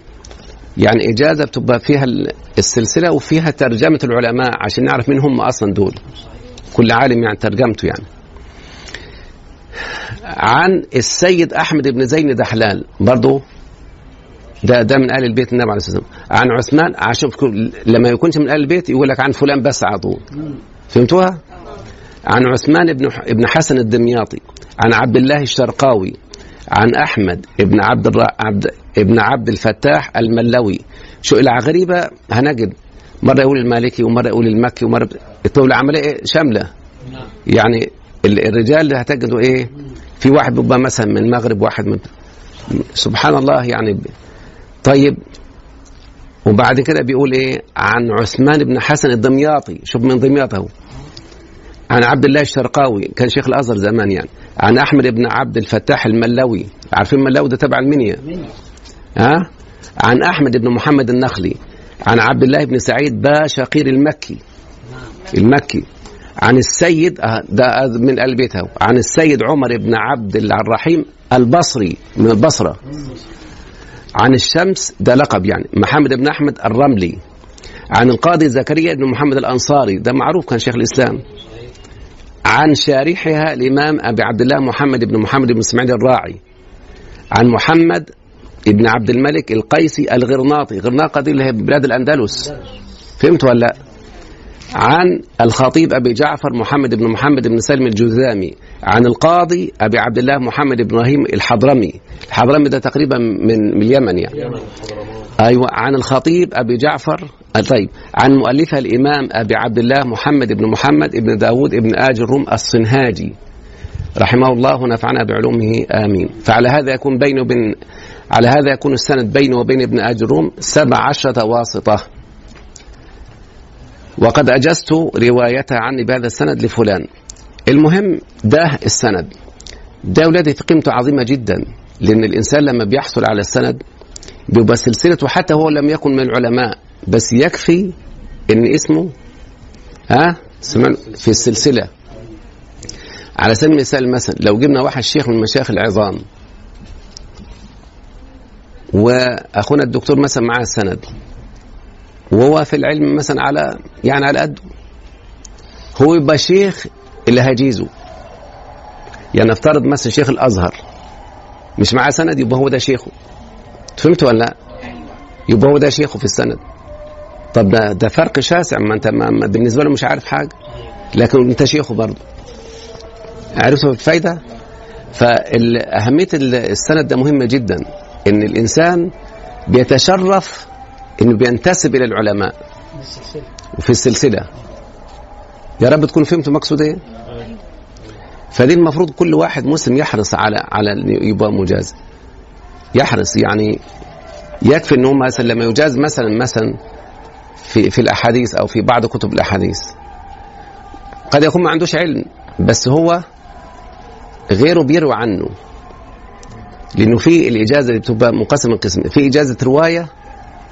يعني إجازة بتبقى فيها ال- السلسلة وفيها ترجمة العلماء عشان نعرف مين هم أصلا دول. كل عالم يعني ترجمته يعني. عن السيد أحمد بن زين دحلال برضه ده ده من آل البيت النبي عليه الصلاة والسلام. عن عثمان عشان لما يكونش من آل البيت يقول لك عن فلان بس على طول. فهمتوها؟ عن عثمان بن ابن حسن الدمياطي عن عبد الله الشرقاوي عن أحمد ابن عبد الر... عبد ابن عبد الفتاح الملوي شو الغريبه هنجد. مرة يقول المالكي ومرة يقول المكي ومرة ب- الطول العملية إيه؟ شاملة. يعني ال- الرجال اللي هتجدوا إيه؟ في واحد بيبقى مثلا من المغرب واحد من سبحان الله يعني. طيب. وبعد كده بيقول إيه؟ عن عثمان بن حسن الدمياطي. شوف من دمياط اهو عن عبد الله الشرقاوي كان شيخ الأزهر زمان يعني. عن أحمد بن عبد الفتاح الملوي عارفين الملوي ده تبع المنيا؟ ها؟ عن أحمد بن محمد النخلي. عن عبد الله بن سعيد باشقير المكي. المكي. عن السيد آه، ده من ال بيته عن السيد عمر بن عبد الرحيم البصري من البصره عن الشمس ده لقب يعني. محمد بن أحمد الرملي. عن القاضي زكريا بن محمد الأنصاري ده معروف كان شيخ الإسلام. عن شارحها الإمام أبي عبد الله محمد بن محمد بن إسماعيل الراعي. عن محمد ابن عبد الملك القيسي الغرناطي. غرناطة دي اللي هي بلاد الأندلس. فهمت ولا لا؟ عن الخطيب أبي جعفر محمد بن محمد بن سلم الجذامي. عن القاضي أبي عبد الله محمد بن إبراهيم الحضرمي. الحضرمي ده تقريبا من من اليمن يعني. أيوه عن الخطيب أبي جعفر طيب عن مؤلفها الإمام أبي عبد الله محمد بن محمد بن داود بن آج الروم الصنهاجي. رحمه الله ونفعنا بعلومه آمين. فعلى هذا يكون بينه وبين على هذا يكون السند بينه وبين ابن آج الروم سبع عشرة واسطة. وقد أجزت روايتها عني بهذا السند لفلان. المهم ده السند. ده ولادي في قيمته عظيمة جدا لأن الإنسان لما بيحصل على السند بيبقى سلسلته حتى هو لم يكن من العلماء. بس يكفي إن اسمه ها سمع في السلسلة. على سبيل المثال مثلا لو جبنا واحد شيخ من مشايخ العظام وأخونا الدكتور مثلا معاه السند وهو في العلم مثلا على يعني على قده هو يبقى شيخ اللي هجيزه. يعني نفترض مثلا شيخ الأزهر مش معاه سند يبقى هو ده شيخه. فهمت ولا لا؟ يبقى هو ده شيخه في السند. طب ده, ده فرق شاسع. ما انت ما بالنسبة له مش عارف حاجة. لكن انت شيخه برضه. عرفتوا الفايده فأهمية السند ده مهمة جدا. إن الإنسان بيتشرف إنه بينتسب إلى العلماء. وفي السلسلة. يا رب تكونوا فهمتوا مقصود إيه؟ فدي المفروض كل واحد مسلم يحرص على على يبقى مجاز. يحرص يعني يكفي انه مثلا لما يجاز مثلا مثلا في في الأحاديث أو في بعض كتب الأحاديث. قد يكون ما عندوش علم بس هو غيره بيروي عنه. لأنه في الإجازة اللي بتبقى منقسمه قسم في إجازة رواية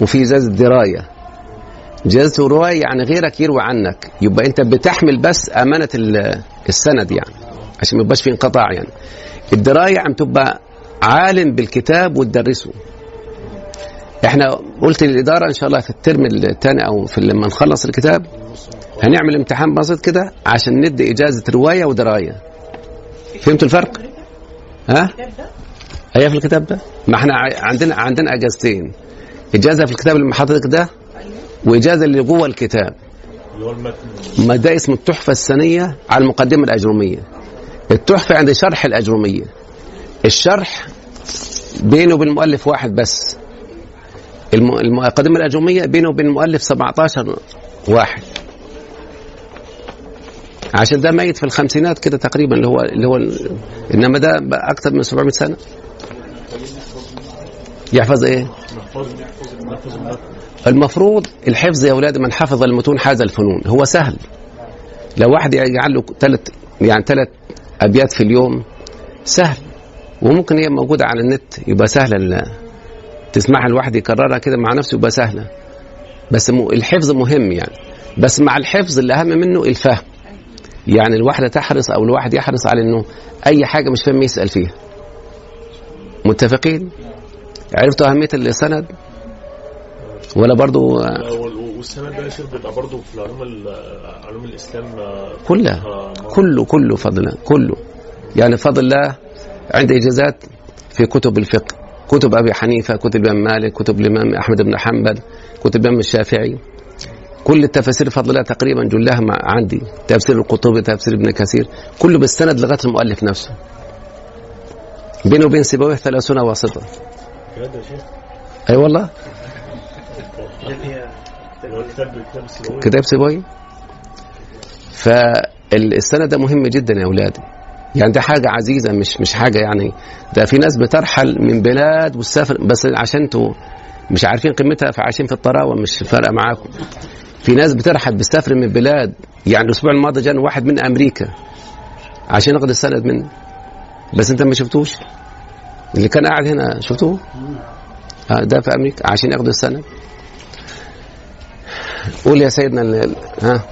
وفي إجازة دراية. إجازة رواية يعني غيرك يروي عنك. يبقى أنت بتحمل بس أمانة ال- السند يعني عشان ما يبقاش في انقطاع يعني. الدراية عم تبقى عالم بالكتاب وتدرسه. إحنا قلت للإدارة إن شاء الله في الترم الثاني أو في لما نخلص الكتاب هنعمل امتحان بسيط كده عشان ندي إجازة رواية ودراية. فهمتوا الفرق؟ ها؟ أيوه في الكتاب ده. ما إحنا عندنا عندنا إجازتين. إجازة في الكتاب اللي حضرتك ده وإجازة اللي جوه الكتاب. ما ده اسمه التحفة السنية على المقدمة الأجرومية. التحفة عند شرح الأجرومية. الشرح بينه وبين المؤلف واحد بس. الم- المقدمة الاجروميه بينه وبين المؤلف 17 واحد. عشان ده ميت في الخمسينات كده تقريبا اللي هو اللي هو إنما ده أكتر من 700 سنة. يحفظ إيه؟ المفروض الحفظ يا أولاد من حفظ المتون حاز الفنون. هو سهل. لو واحد يجعل له ثلاث يعني ثلاث أبيات في اليوم سهل. وممكن هي موجودة على النت يبقى سهله تسمعها الواحد يكررها كده مع نفسه يبقى سهلة. بس الحفظ مهم يعني. بس مع الحفظ اللي أهم منه الفهم. يعني الواحدة تحرص أو الواحد يحرص على إنه أي حاجة مش فاهم يسأل فيها. متفقين؟ عرفتوا أهمية السند؟ ولا برضو وال- والسند ده يا شيخ بيبقى برضه في العلوم ال- علوم الإسلام آه، كلها. آه،. كله كله فضلا كله. يعني فضل الله عند اجازات في كتب الفقه. كتب أبي حنيفة كتب الإمام مالك كتب الإمام أحمد بن حنبل كتب الإمام الشافعي. كل التفاسير فضل الله تقريبا جلها عندي تفسير القطبي تفسير ابن كثير كله بالسند لغاية المؤلف نفسه. بينه وبين سيبويه 30 واسطة. بجد يا شيخ أي أيوة والله؟ كتاب سيبويه؟ فالسند ده مهم جدا يا أولادي. يعني ده حاجة عزيزة مش مش حاجة يعني. ده في ناس بترحل من بلاد وتسافر بس عشان أنتوا مش عارفين قيمتها فعايشين في الطراوة مش فارقة معاكم. في ناس بترحل بتسافر من بلاد يعني الأسبوع الماضي جانا واحد من أمريكا عشان ياخد السند منه. بس انت ما شفتوش؟ اللي كان قاعد هنا شفتوه؟ آه ده في أمريكا عشان ياخدوا السند. قول يا سيدنا ها؟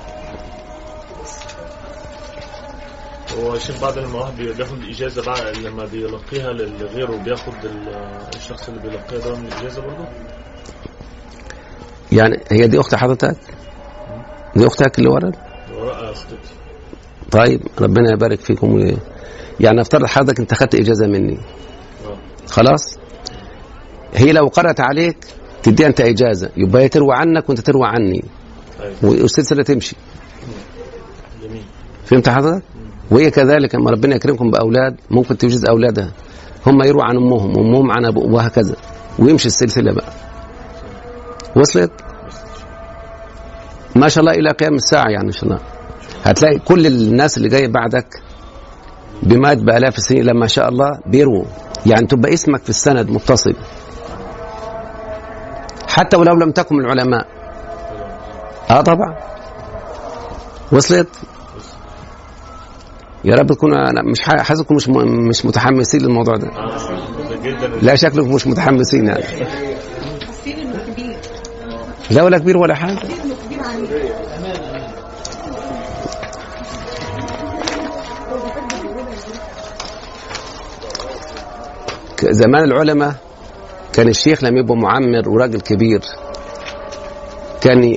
بعد لما واحد بي- بياخد إجازة بقى لما بيلقيها لغيره بياخد ال- الشخص اللي بيلقيها ده من الاجازه برضه؟ يعني هي دي أخت حضرتك؟ دي أختك اللي ورد وراء اختتي طيب ربنا يبارك فيكم. و... يعني افترض حضرتك أنت خدت إجازة مني. آه. خلاص؟ هي لو قرأت عليك تديها أنت إجازة. يبقى هي تروى عنك وأنت تروى عني. أيوه والسلسلة تمشي. جميل. فهمت حضرتك؟ وهي كذلك اما ربنا يكرمكم بأولاد ممكن توجد أولادها. هم يرووا عن أمهم وامهم عن ابوهم وهكذا. ويمشي السلسلة بقى. وصلت؟ ما شاء الله إلى قيام الساعة يعني إن شاء الله. هتلاقي كل الناس اللي جاية بعدك بمات بآلاف السنين لما شاء الله بيروا يعني تبقى اسمك في السند متصل. حتى ولو لم تكن العلماء. آه طبعا. وصلت؟ يا رب تكون أنا مش حاسسكم مش مش متحمسين للموضوع ده. لا شكلكم مش متحمسين يعني. لا ولا كبير ولا حاجة. زمان العلماء كان الشيخ لما يبقى معمر وراجل كبير. كان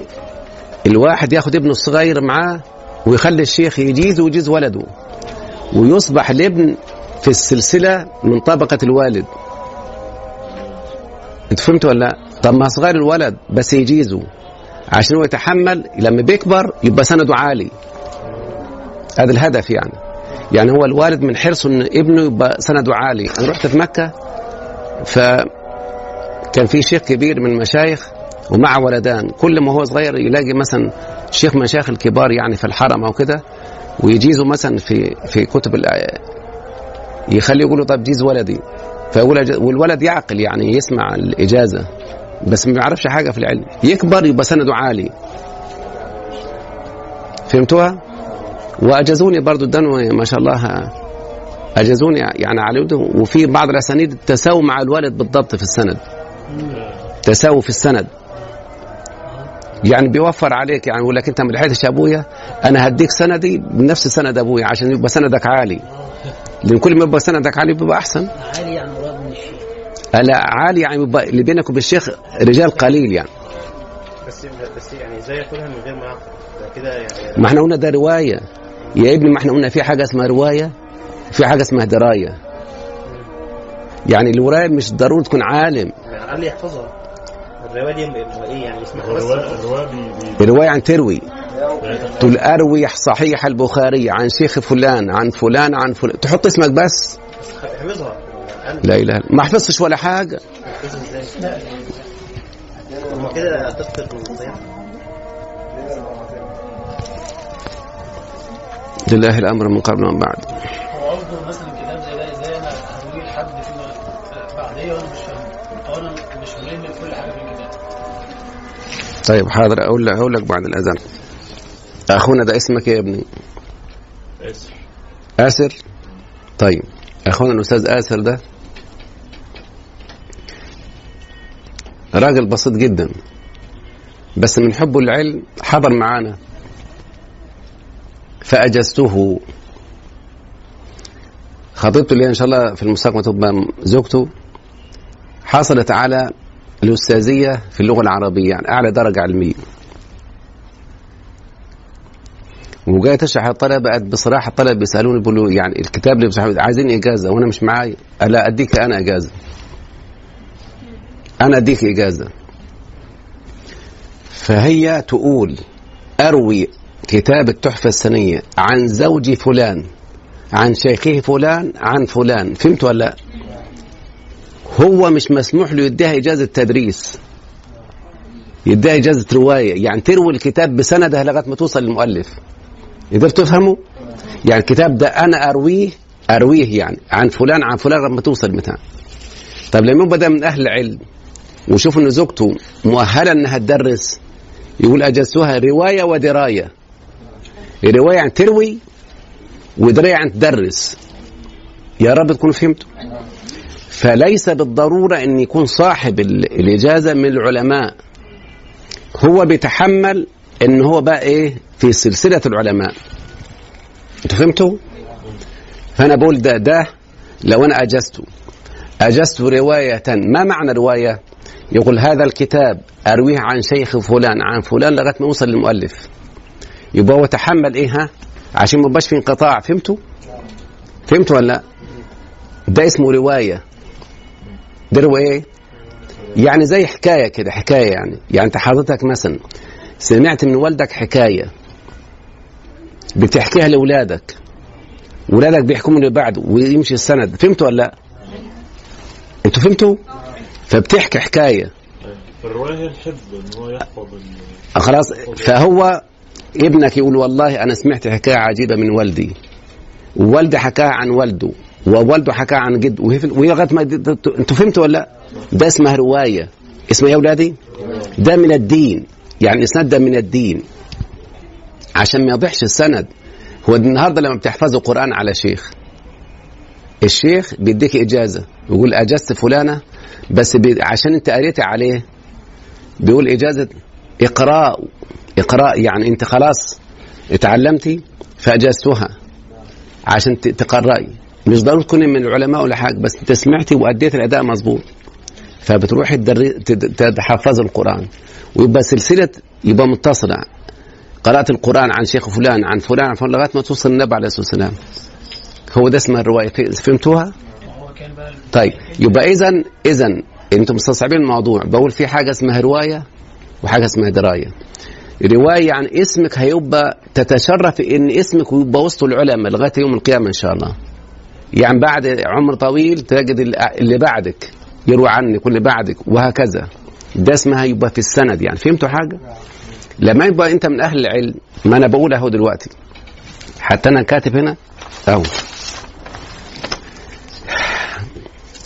الواحد ياخد ابنه الصغير معاه ويخلي الشيخ يجيز ويجيز ولده. ويصبح الابن في السلسلة من طبقة الوالد. انت فهمت ولا لا؟ طب ما صغير الولد بس يجيزه عشان هو يتحمل لما بيكبر يبقى سنده عالي. هذا الهدف يعني. يعني هو الوالد من حرصه إن ابنه يبقى سنده عالي. أنا رحت في مكة ف كان في شيخ كبير من المشايخ ومع ولدان. كل ما هو صغير يلاقي مثلا شيخ من المشايخ الكبار يعني في الحرم أو كده ويجيزوا مثلا في في كتب الع- يخلي يقولوا طب جيز ولدي. فيقول والولد يعقل يعني يسمع الإجازة بس ما يعرفش حاجة في العلم. يكبر يبقى سنده عالي. فهمتوها؟ وأجازوني برضو الدنوة ما شاء الله أجازوني يعني على يده. وفي بعض الأسانيد تساووا مع الولد بالضبط في السند. تساوي في السند. يعني بيوفر عليك يعني يقول لك أنت ما لحقتش أبويا أنا هديك سندي بنفس سند أبويا عشان يبقى سندك عالي. لأن كل ما يبقى سندك عالي بيبقى أحسن. عالي يعني مراد من الشيخ. لا عالي يعني يبقى اللي بينك وبين الشيخ رجال قليل يعني. بس بس يعني إزاي ياكلها من غير ما كده يعني ما إحنا قلنا ده رواية. يا ابني ما إحنا قلنا في حاجة اسمها رواية في حاجة اسمها دراية. يعني الروايه مش ضروري تكون عالم. الاقل يحفظها الرواية دي إيه يعني؟ بي- الرواية عن تروي. تقول اروي صحيح البخاري عن شيخ فلان عن فلان عن فلان تحط اسمك بس. الاقل لا إله ما حفظتش ولا حاجة. كده لله الأمر من قبل ومن بعد. هو أفضل مثلا كتاب زي ده إزاي أنا هرويه لحد فيما بعدية وأنا مش طيب حاضر. أقول لك أقول لك بعد الأذان. أخونا ده اسمك إيه يا ابني؟ آسف آسر؟ طيب أخونا الأستاذ آسر ده راجل بسيط جدا بس من حبه للعلم حضر معانا. فأجزته. خطيبته اللي إن شاء الله في المستقبل تبقى زوجته حصلت على الأستاذية في اللغة العربية يعني أعلى درجة علمية. وجاي تشرح الطلبة بقت بصراحة الطلبة بيسألوني بيقولوا يعني الكتاب اللي عايزين إجازة وأنا مش معايا لا أديك أنا إجازة. أنا أديك إجازة. فهي تقول أروي كتاب التحفه السنية عن زوج فلان عن شيخه فلان عن فلان. فهمت ولا لا؟ هو مش مسموح له يديها إجازة تدريس. يديها إجازة رواية. يعني تروي الكتاب بسندها لغاية ما توصل للمؤلف. قدرت تفهموا؟ يعني الكتاب ده أنا أرويه أرويه يعني عن فلان عن فلان لما توصل بتاع طب لما ده من أهل العلم وشوف إن زوجته مؤهلة إنها تدرس يقول اجزتها رواية ودراية. الرواية عن تروي ودراية عن تدرس. يا رب تكونوا فهمتوا. فليس بالضرورة أن يكون صاحب ال- الإجازة من العلماء. هو بيتحمل إن هو بقى إيه؟ في سلسلة العلماء. أنتوا فهمتوا؟ فأنا بقول ده ده لو أنا اجزته أجزت رواية ما معنى رواية؟ يقول هذا الكتاب أرويه عن شيخ فلان عن فلان لغاية ما يوصل للمؤلف. يبقى هو تحمل إيه ها؟ عشان ما في انقطاع. فهمتوا؟ فهمتوا ولا لا؟ ده اسمه رواية. ده روايه إيه يعني زي حكاية كده حكاية يعني يعني أنت حضرتك مثلا سمعت من والدك حكاية بتحكيها لاولادك ولادك بيحكوا من اللي بعده ويمشي السند فهمتوا ولا لأ؟ أنتوا فهمتوا؟ فبتحكي حكاية هي الحفظ ان هو يحفظ خلاص فهو ابنك يقول والله أنا سمعت حكاية عجيبة من والدي ووالدي حكاها عن والده ووالده حكاها عن جد وهي لغاية ما أنتوا فهمتوا ولا لا؟ ده اسمها رواية. اسمها يا اولادي؟ ده من الدين. يعني الإسناد ده من الدين. عشان ما يضيعش السند. هو النهارده لما بتحفظوا قران على شيخ الشيخ بيديك إجازة. يقول اجزت فلانة بس بي عشان انت قريت عليه بيقول إجازة إقراء. إقراء يعني انت خلاص اتعلمتي فاجزتها عشان تقرأي. مش ضروري تكوني من العلماء ولا حاجة بس أنت سمعتي وأديت الأداء مظبوط. فبتروحي تحفظي القرآن. ويبقى سلسلة يبقى متصلة. قرأت القرآن عن شيخ فلان عن فلان عن فلان لغاية ما توصل النبي عليه الصلاة والسلام. هو ده اسمها الرواية. فهمتوها؟ طيب يبقى اذا اذا أنتم مستصعبين الموضوع. بقول في حاجة اسمها رواية وحاجة اسمها دراية. رواية يعني اسمك هيبقى تتشرف إن اسمك يبقى وسط العلماء لغاية يوم القيامة إن شاء الله. يعني بعد عمر طويل تجد اللي بعدك يروى عنك واللي بعدك وهكذا. ده اسمها يبقى في السند يعني. فهمتوا حاجة؟ لما يبقى انت من أهل العلم ما أنا بقول أهو دلوقتي. حتى أنا كاتب هنا أهو.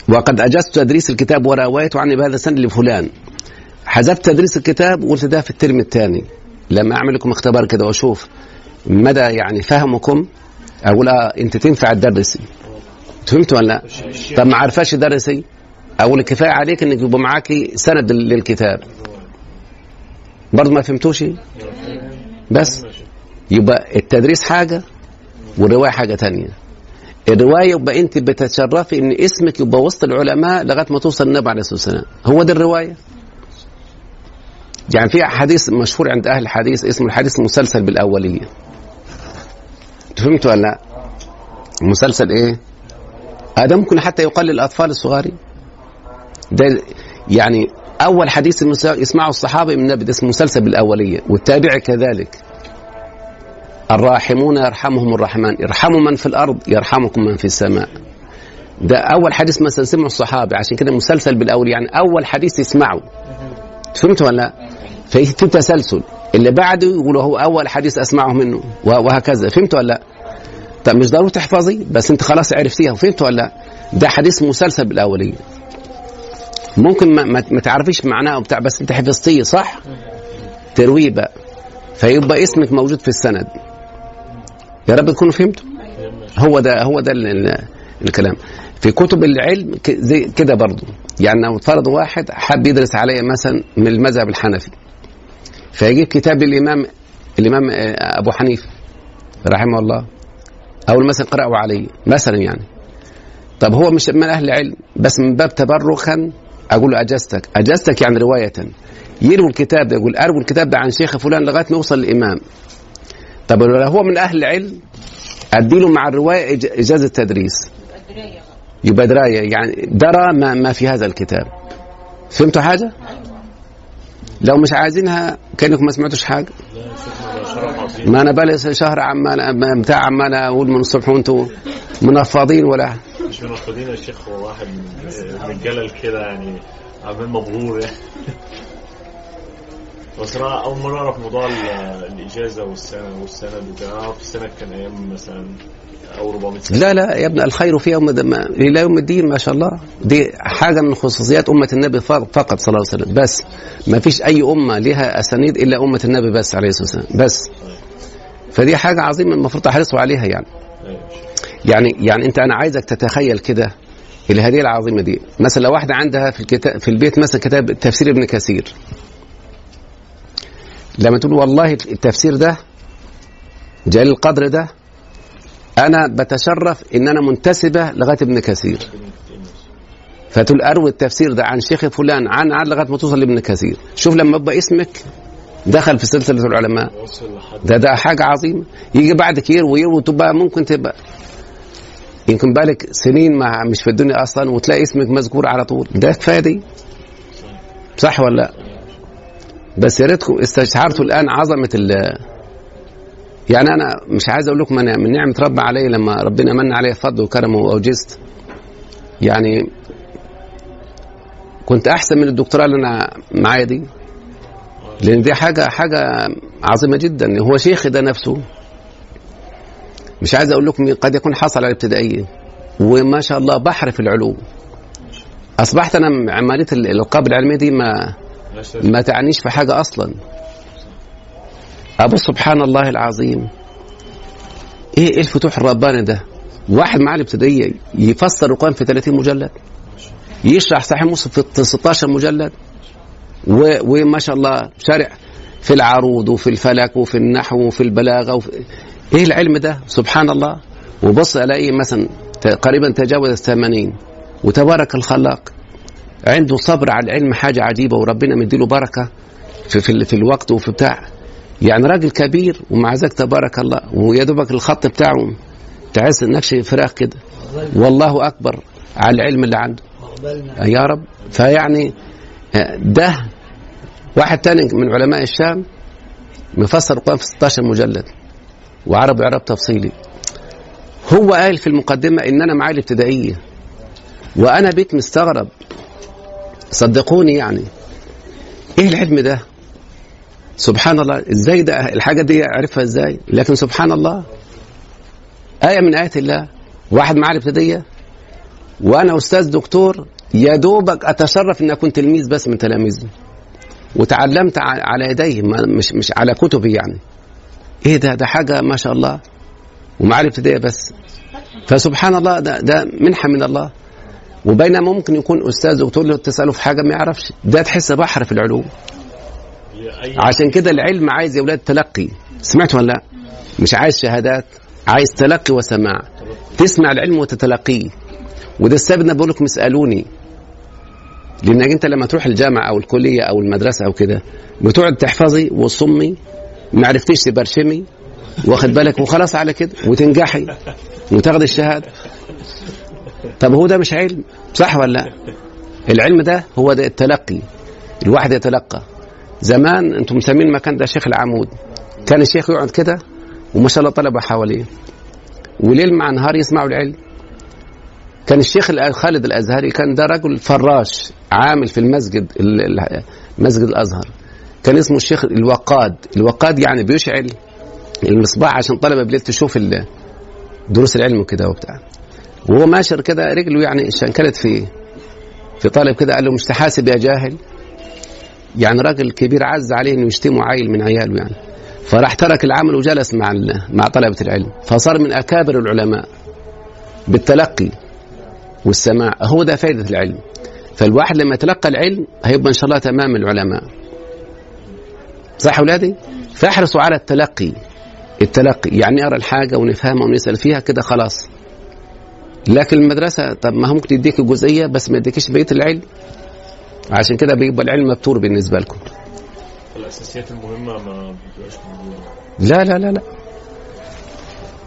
وقد أجزت تدريس الكتاب وروايته عني بهذا السند لفلان. حذفت تدريس الكتاب وقلت ده في الترم الثاني. لما اعمل لكم اختبار كده وأشوف مدى يعني فهمكم. أقول آه أنت تنفع تدرسي فهمت ولا لا؟ طب ما عرفاش تدرسي أقول كفاية عليك إنك يبقى معاكي سند للكتاب. برضه ما فهمتوش؟ بس يبقى التدريس حاجة والرواية حاجة تانية. الرواية يبقى أنت بتتشرفي إن اسمك يبقى وسط العلماء لغاية ما توصل النبي عليه الصلاة والسلام. هو ده الرواية؟ يعني في حديث مشهور عند أهل الحديث اسمه الحديث المسلسل بالأولية. فهمت ولا لا؟ مسلسل إيه؟ هذا ممكن حتى يقال للاطفال الصغار. ده يعني أول حديث يسمعه الصحابة من النبي ده اسمه مسلسل بالأولية والتابع كذلك. الراحمون يرحمهم الرحمن ارحموا من في الأرض يرحمكم من في السماء. ده أول حديث مثلا سمعه الصحابة عشان كده مسلسل بالأولية يعني أول حديث يسمعه. فهمت ولا لا؟ في تسلسل اللي بعده يقولوا هو أول حديث أسمعه منه وهكذا. فهمت ولا لا؟ طب مش ضروري تحفظي بس انت خلاص عرفتيها. فهمت ولا؟ لا؟ ده حديث مسلسل بالأولية. ممكن ما, ما, تعرفيش معناه وبتاع بس انت حفظتيه صح؟ ترويه بقى فيبقى اسمك موجود في السند. يا رب تكونوا فهمتوا. هو ده هو ده ال ال الكلام. في كتب العلم زي كده برضه يعني لو فرض واحد حب يدرس عليه مثلا من المذهب الحنفي فيجيب كتاب الإمام الامام أبو حنيفة رحمه الله. أو مثلا قرأوا عليه مثلا يعني. طب هو مش من أهل العلم بس من باب تبرخا أقول له اجازتك اجازتك يعني رواية. يروي الكتاب ده يقول أروي الكتاب ده عن شيخ فلان لغاية ما يوصل للإمام. طب لو هو من أهل العلم اديله مع الرواية إجازة تدريس. يبقى دراية. يعني درى ما, ما في هذا الكتاب. فهمتوا حاجة؟ لو مش عايزينها كأنكم ما سمعتوش حاجة. ما أنا بقالي شهر عمال بتاع عمال أقول من الصبح وانتوا منفضين ولا؟ مش منفضين يا شيخ هو واحد من الجلل كده يعني عمال مبهور يعني. بس أنا أول مرة أعرف موضوع الإجازة والسنة والسند وكده اعرف السند كان أيام مثلا أو 400 سنه لا لا يا ابن الخير في يوم إلى يوم الدين ما شاء الله. دي حاجة من خصوصيات أمة النبي فقط صلى الله عليه وسلم. بس ما فيش أي أمة لها أسانيد إلا أمة النبي بس عليه الصلاة والسلام. بس. فدي حاجة عظيمة المفروض تحرصوا عليها يعني. يعني يعني أنت أنا عايزك تتخيل كده الهدية العظيمة دي. مثلا لو واحدة عندها في الكتاب في البيت مثلا كتاب تفسير ابن كثير. لما تقول والله التفسير ده جليل القدر ده أنا بتشرف إن أنا منتسبة لغاية ابن كثير. فتقول أروي التفسير ده عن شيخ فلان عن عن لغاية ما توصل لابن كثير. شوف لما يبقى اسمك دخل في سلسلة العلماء. ده ده حاجة عظيمة. يجي بعدك يروي يروي تبقى ممكن تبقى يمكن بالك سنين ما مش في الدنيا أصلا وتلاقي اسمك مذكور على طول. ده كفاية دي. صح ولا لا؟ بس يا ريتكم استشعرتوا الآن عظمة ال يعني أنا مش عايز أقول لكم أنا من نعمة رب علي لما ربنا من علي فضل وكرمه وأوجزت. يعني كنت أحسن من الدكتوراه اللي أنا معايا دي. لأن دي حاجة حاجة عظيمة جدا. هو شيخي ده نفسه. مش عايز أقول لكم قد يكون حصل على الابتدائيه وما شاء الله بحر في العلوم. أصبحت أنا عمليه الالقاب العلميه دي ما ما تعنيش في حاجة أصلا. أبو سبحان الله العظيم. إيه الفتوح الرباني ده؟ واحد معاه الابتدائيه يفسر القرآن في 30 مجلد يشرح صحيح مسلم في 16 مجلد. وما شاء الله شارع في العروض وفي الفلك وفي النحو وفي البلاغة وفي... إيه العلم ده؟ سبحان الله وبص ألاقيه مثلا قريبا تجاوز الثمانين. وتبارك الخلاق. عنده صبر على العلم حاجة عجيبة وربنا مديله بركة في في, في الوقت وفي بتاع يعني راجل كبير ومع ذلك تبارك الله ويا دوبك الخط بتاعه تحس نكش فراخ كده. والله أكبر على العلم اللي عنده. يا رب. فيعني ده واحد تاني من علماء الشام مفسر القرآن في 16 مجلد وعرب إعراب تفصيلي. هو قال في المقدمة إن أنا معايا الابتدائية وأنا بيت مستغرب. صدقوني يعني. إيه العلم ده؟ سبحان الله إزاي ده؟ الحاجة دي أعرفها إزاي؟ لكن سبحان الله آية من آيات الله. واحد معاه الابتدائية وأنا أستاذ دكتور يا دوبك أتشرف إن أكون تلميذ بس من تلاميذي. وتعلمت على يديه مش مش على كتبي يعني. إيه ده؟ ده حاجة ما شاء الله. ومعاه الابتدائيه بس. فسبحان الله ده ده منحة من الله. وبينما ممكن يكون أستاذ دكتور له تسأله في حاجة ما يعرفش. ده تحس بحر في العلوم. عشان كده العلم عايز يا أولاد تلقي. سمعت ولا لا؟ مش عايز شهادات عايز تلقي وسماع. تسمع العلم وتتلقيه. وده السبب أنا بقول لكم اسألوني. لأنك أنت لما تروح الجامعة أو الكلية أو المدرسة أو كده بتقعد تحفظي وتصمي ما عرفتيش تبرشمي واخد بالك؟ وخلاص على كده وتنجحي وتاخد الشهادة. طب هو ده مش علم صح ولا لا؟ العلم ده هو ده التلقي. الواحد يتلقى. زمان أنتم مسمين المكان ده شيخ العمود. كان الشيخ يقعد كده وما شاء الله طلبه حواليه. وليل مع نهار يسمعوا العلم. كان الشيخ خالد الأزهري كان ده رجل فراش عامل في المسجد ال- ال- مسجد الأزهر. كان اسمه الشيخ الوقاد. الوقاد يعني بيشعل المصباح عشان طلبه بالليل تشوف دروس العلم وكده وبتاع. وهو ماشر كده رجله يعني شنكلت في في طالب كده قال له مش تحاسب يا جاهل. يعني راجل كبير عز عليه إنه يشتمه عيل من عياله يعني. فراح ترك العمل وجلس مع مع طلبة العلم. فصار من أكابر العلماء بالتلقي والسماع. هو ده فائده العلم. فالواحد لما يتلقى العلم هيبقى إن شاء الله تمام العلماء. صح أولادي؟ فاحرصوا على التلقي. التلقي. يعني نقرا الحاجة ونفهمها ونسأل فيها كده خلاص. لكن المدرسة طب ما هو ممكن يديك جزئية بس ما يديكش بقيه العلم؟ عشان كده بيبقى العلم مبتور بالنسبة لكم. الأساسيات المهمة ما بتبقاش موجودة. لا لا لا لا.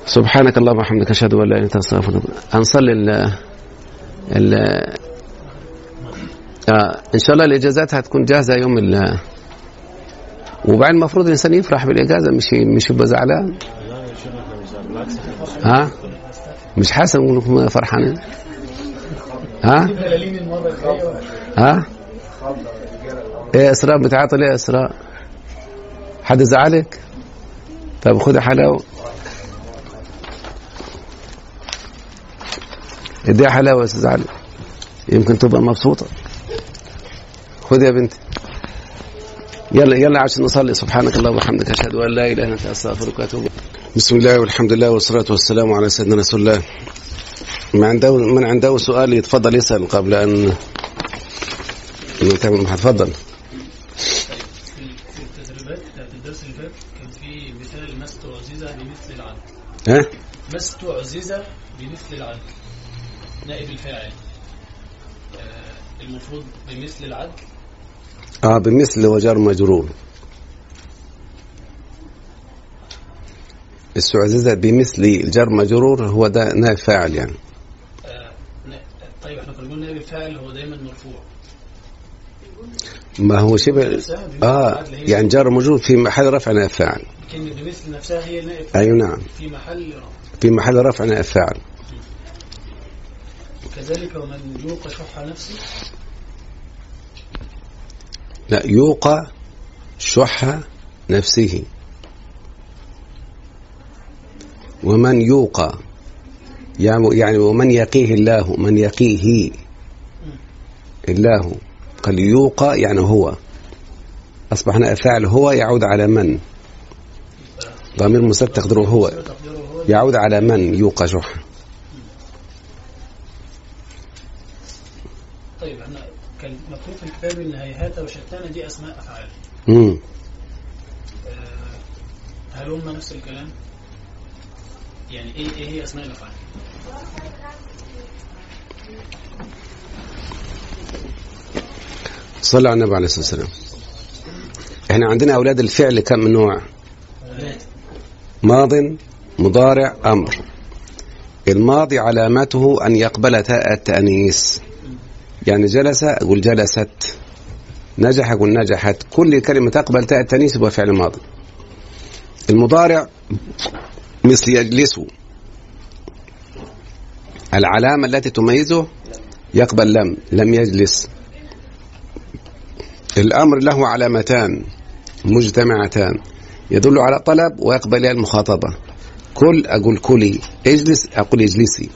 سبحانك اللهم وبحمدك أشهد أن لا إله إلا أنت أستغفرك هنصلي ال ال آه إن شاء الله الإجازات هتكون جاهزة يوم ال وبعدين المفروض الإنسان يفرح بالإجازة مش مش يبقى زعلان. ها؟ مش حاسس إنكم فرحانين؟ ها؟ ها؟ إيه إسراء بتعاطي ليه إسراء؟ حد زعلك؟ طب خدي حلاوة. اديها حلاوة يا أستاذ علي. يمكن تبقى مبسوطة. خدي يا بنتي. يلا يلا عشان نصلي. سبحانك اللهم وبحمدك أشهد أن لا إله إلا أنت أستغفرك وأتوب. بسم الله والحمد لله والصلاة والسلام على سيدنا رسول الله. من عنده من عنده سؤال يتفضل يسأل قبل أن نتابع هتفضل في التدريبات بتاعت الدرس اللي فات كان في مثال مست عزيزة بمثل العدل ها؟ مست عزيزة بمثل العدل نائب الفاعل آه، المفروض بمثل العدل آه بمثل وجر مجرور. السعززة بمثل الجر مجرور هو ده نائب فاعل يعني. آه، طيب إحنا كنا قلنا نائب الفاعل هو دايما مرفوع. ما هو شبه آه يعني جر مجرور في محل رفع نائب فاعل كلمة بمثل نفسها هي نائب فاعل أيوه نعم. في محل رفع. في محل رفع نائب فاعل وكذلك ومن يوق شح نفسه؟ لا يوقى شح نفسه. ومن يوقى يعني يعني ومن يقيه الله من يقيه الله. قال يوقى يعني هو أصبح نائب فاعل هو يعود على من ضمير مستتر تقديره هو يعود على من يوقى شح طيب إحنا كان مكتوب في الكتاب إن هيهات وشتان دي أسماء أفعال مم. آه، هل هم نفس الكلام؟ يعني إيه إيه هي أسماء الأفعال؟ صلى على النبي عليه الصلاة والسلام. إحنا عندنا أولاد الفعل كم نوع؟ ثلاثة ماض مضارع أمر. الماضي علامته أن يقبل تاء التأنيث يعني جلس أقول جلست. نجح أقول نجحت. كل كلمة تقبل تاء التأنيث يبقى فعل ماضي. المضارع مثل يجلس. العلامة التي تميزه يقبل لم لم يجلس. الأمر له علامتان مجتمعتان يدل على طلب ويقبل المخاطبة. كل أقول كلي اجلس أقول اجلسي.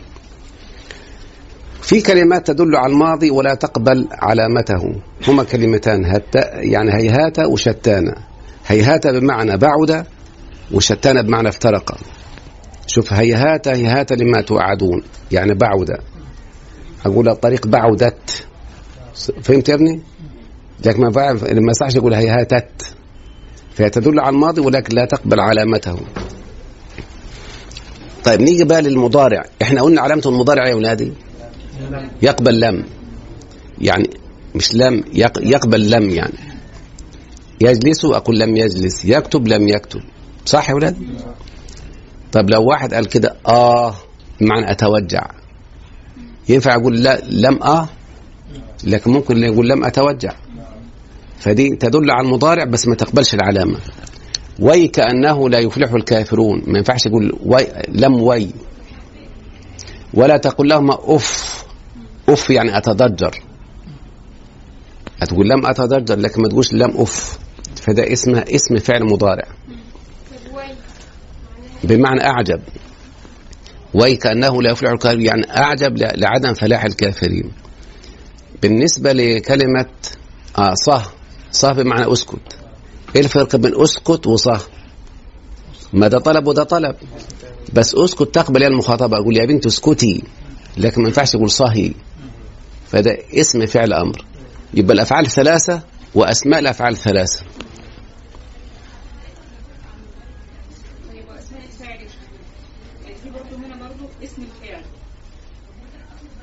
في كلمات تدل على الماضي ولا تقبل علامته. هما كلمتان هت يعني هيهات وشتان هيهات بمعنى بعد وشتان بمعنى افترق. شوف هيهات هيهات لما توعدون يعني بعد. أقول الطريق بعدت. فهمت يا ابني؟ لكن ما ينفع- ما يصحش يقول هيهاتت فهي تدل على الماضي ولكن لا تقبل علامته. طيب نيجي بقى للمضارع. إحنا قلنا علامة المضارع يا ولادي؟ يقبل لم. يعني مش لم يق- يقبل لم يعني. يجلس أقول لم يجلس. يكتب لم يكتب. صح يا ولاد؟ طب لو واحد قال كده آه بمعنى أتوجع. ينفع أقول لا لم آه؟ لكن ممكن يقول لم أتوجع. فدي تدل على المضارع بس ما تقبلش العلامة. وي كأنه لا يفلح الكافرون. ما ينفعش يقول وي لم وي. ولا تقول لهما أف. أف يعني أتضجر. هتقول لم أتضجر لكن ما تقولش لم أف. فده اسمه اسم فعل مضارع. بمعنى أعجب. وي كأنه لا يفلح الكافرون. يعني أعجب ل- لعدم فلاح الكافرين. بالنسبة لكلمة آه صه. صه بمعنى أسكت. إيه الفرق بين أسكت وصه ما ده طلب وده طلب. بس أسكت تقبل يا المخاطبة. أقول يا بنت اسكتي لكن ما ينفعش تقول صهي فده اسم فعل أمر. يبقى ثلاثة طيب وأسماء يعني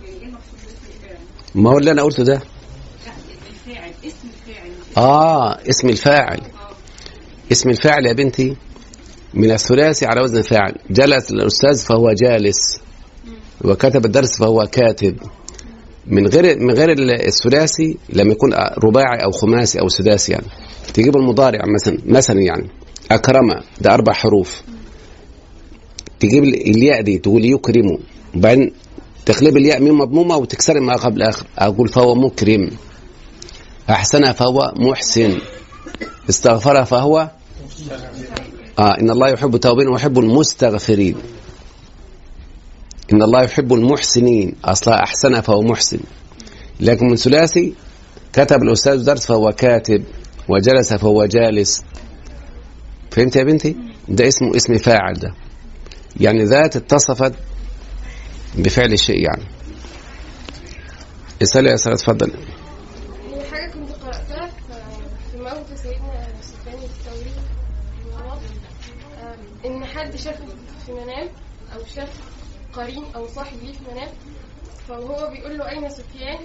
يعني إيه باسم الفاعل؟ ما هو اللي أنا قلته ده لا الفاعل اسم الفاعل مش آه اسم الفاعل. اسم الفاعل يا بنتي من الثلاثي على وزن فاعل جلس الأستاذ فهو جالس. وكتب الدرس فهو كاتب. من غير من غير الثلاثي لما يكون رباعي أو خماسي أو سداسي يعني. تجيب المضارع مثلا مثلا يعني. أكرم ده أربع حروف. تجيب الياء دي تقول يكرم. وبعدين تقلب الياء ميم مضمومة وتكسر ما قبل آخر. أقول فهو مكرم. أحسن فهو محسن. استغفر فهو آه إن الله يحب التوابين ويحب المستغفرين. إن الله يحب المحسنين. أصلا أحسن فهو محسن. لكن من ثلاثي كتب الأستاذ درس فهو كاتب وجلس فهو جالس. فهمت يا بنتي؟ ده اسمه اسم فاعل ده. يعني ذات اتصفت بفعل الشيء يعني. اسألي يا سارة اتفضل هي حاجة كنت قرأتها في- في موت سيدنا سفيان الثوري رحمه الله آم، إن حد شافه في منام أو شاف قرين أو صاحب ليه في منام فهو بيقول له أين سفيان؟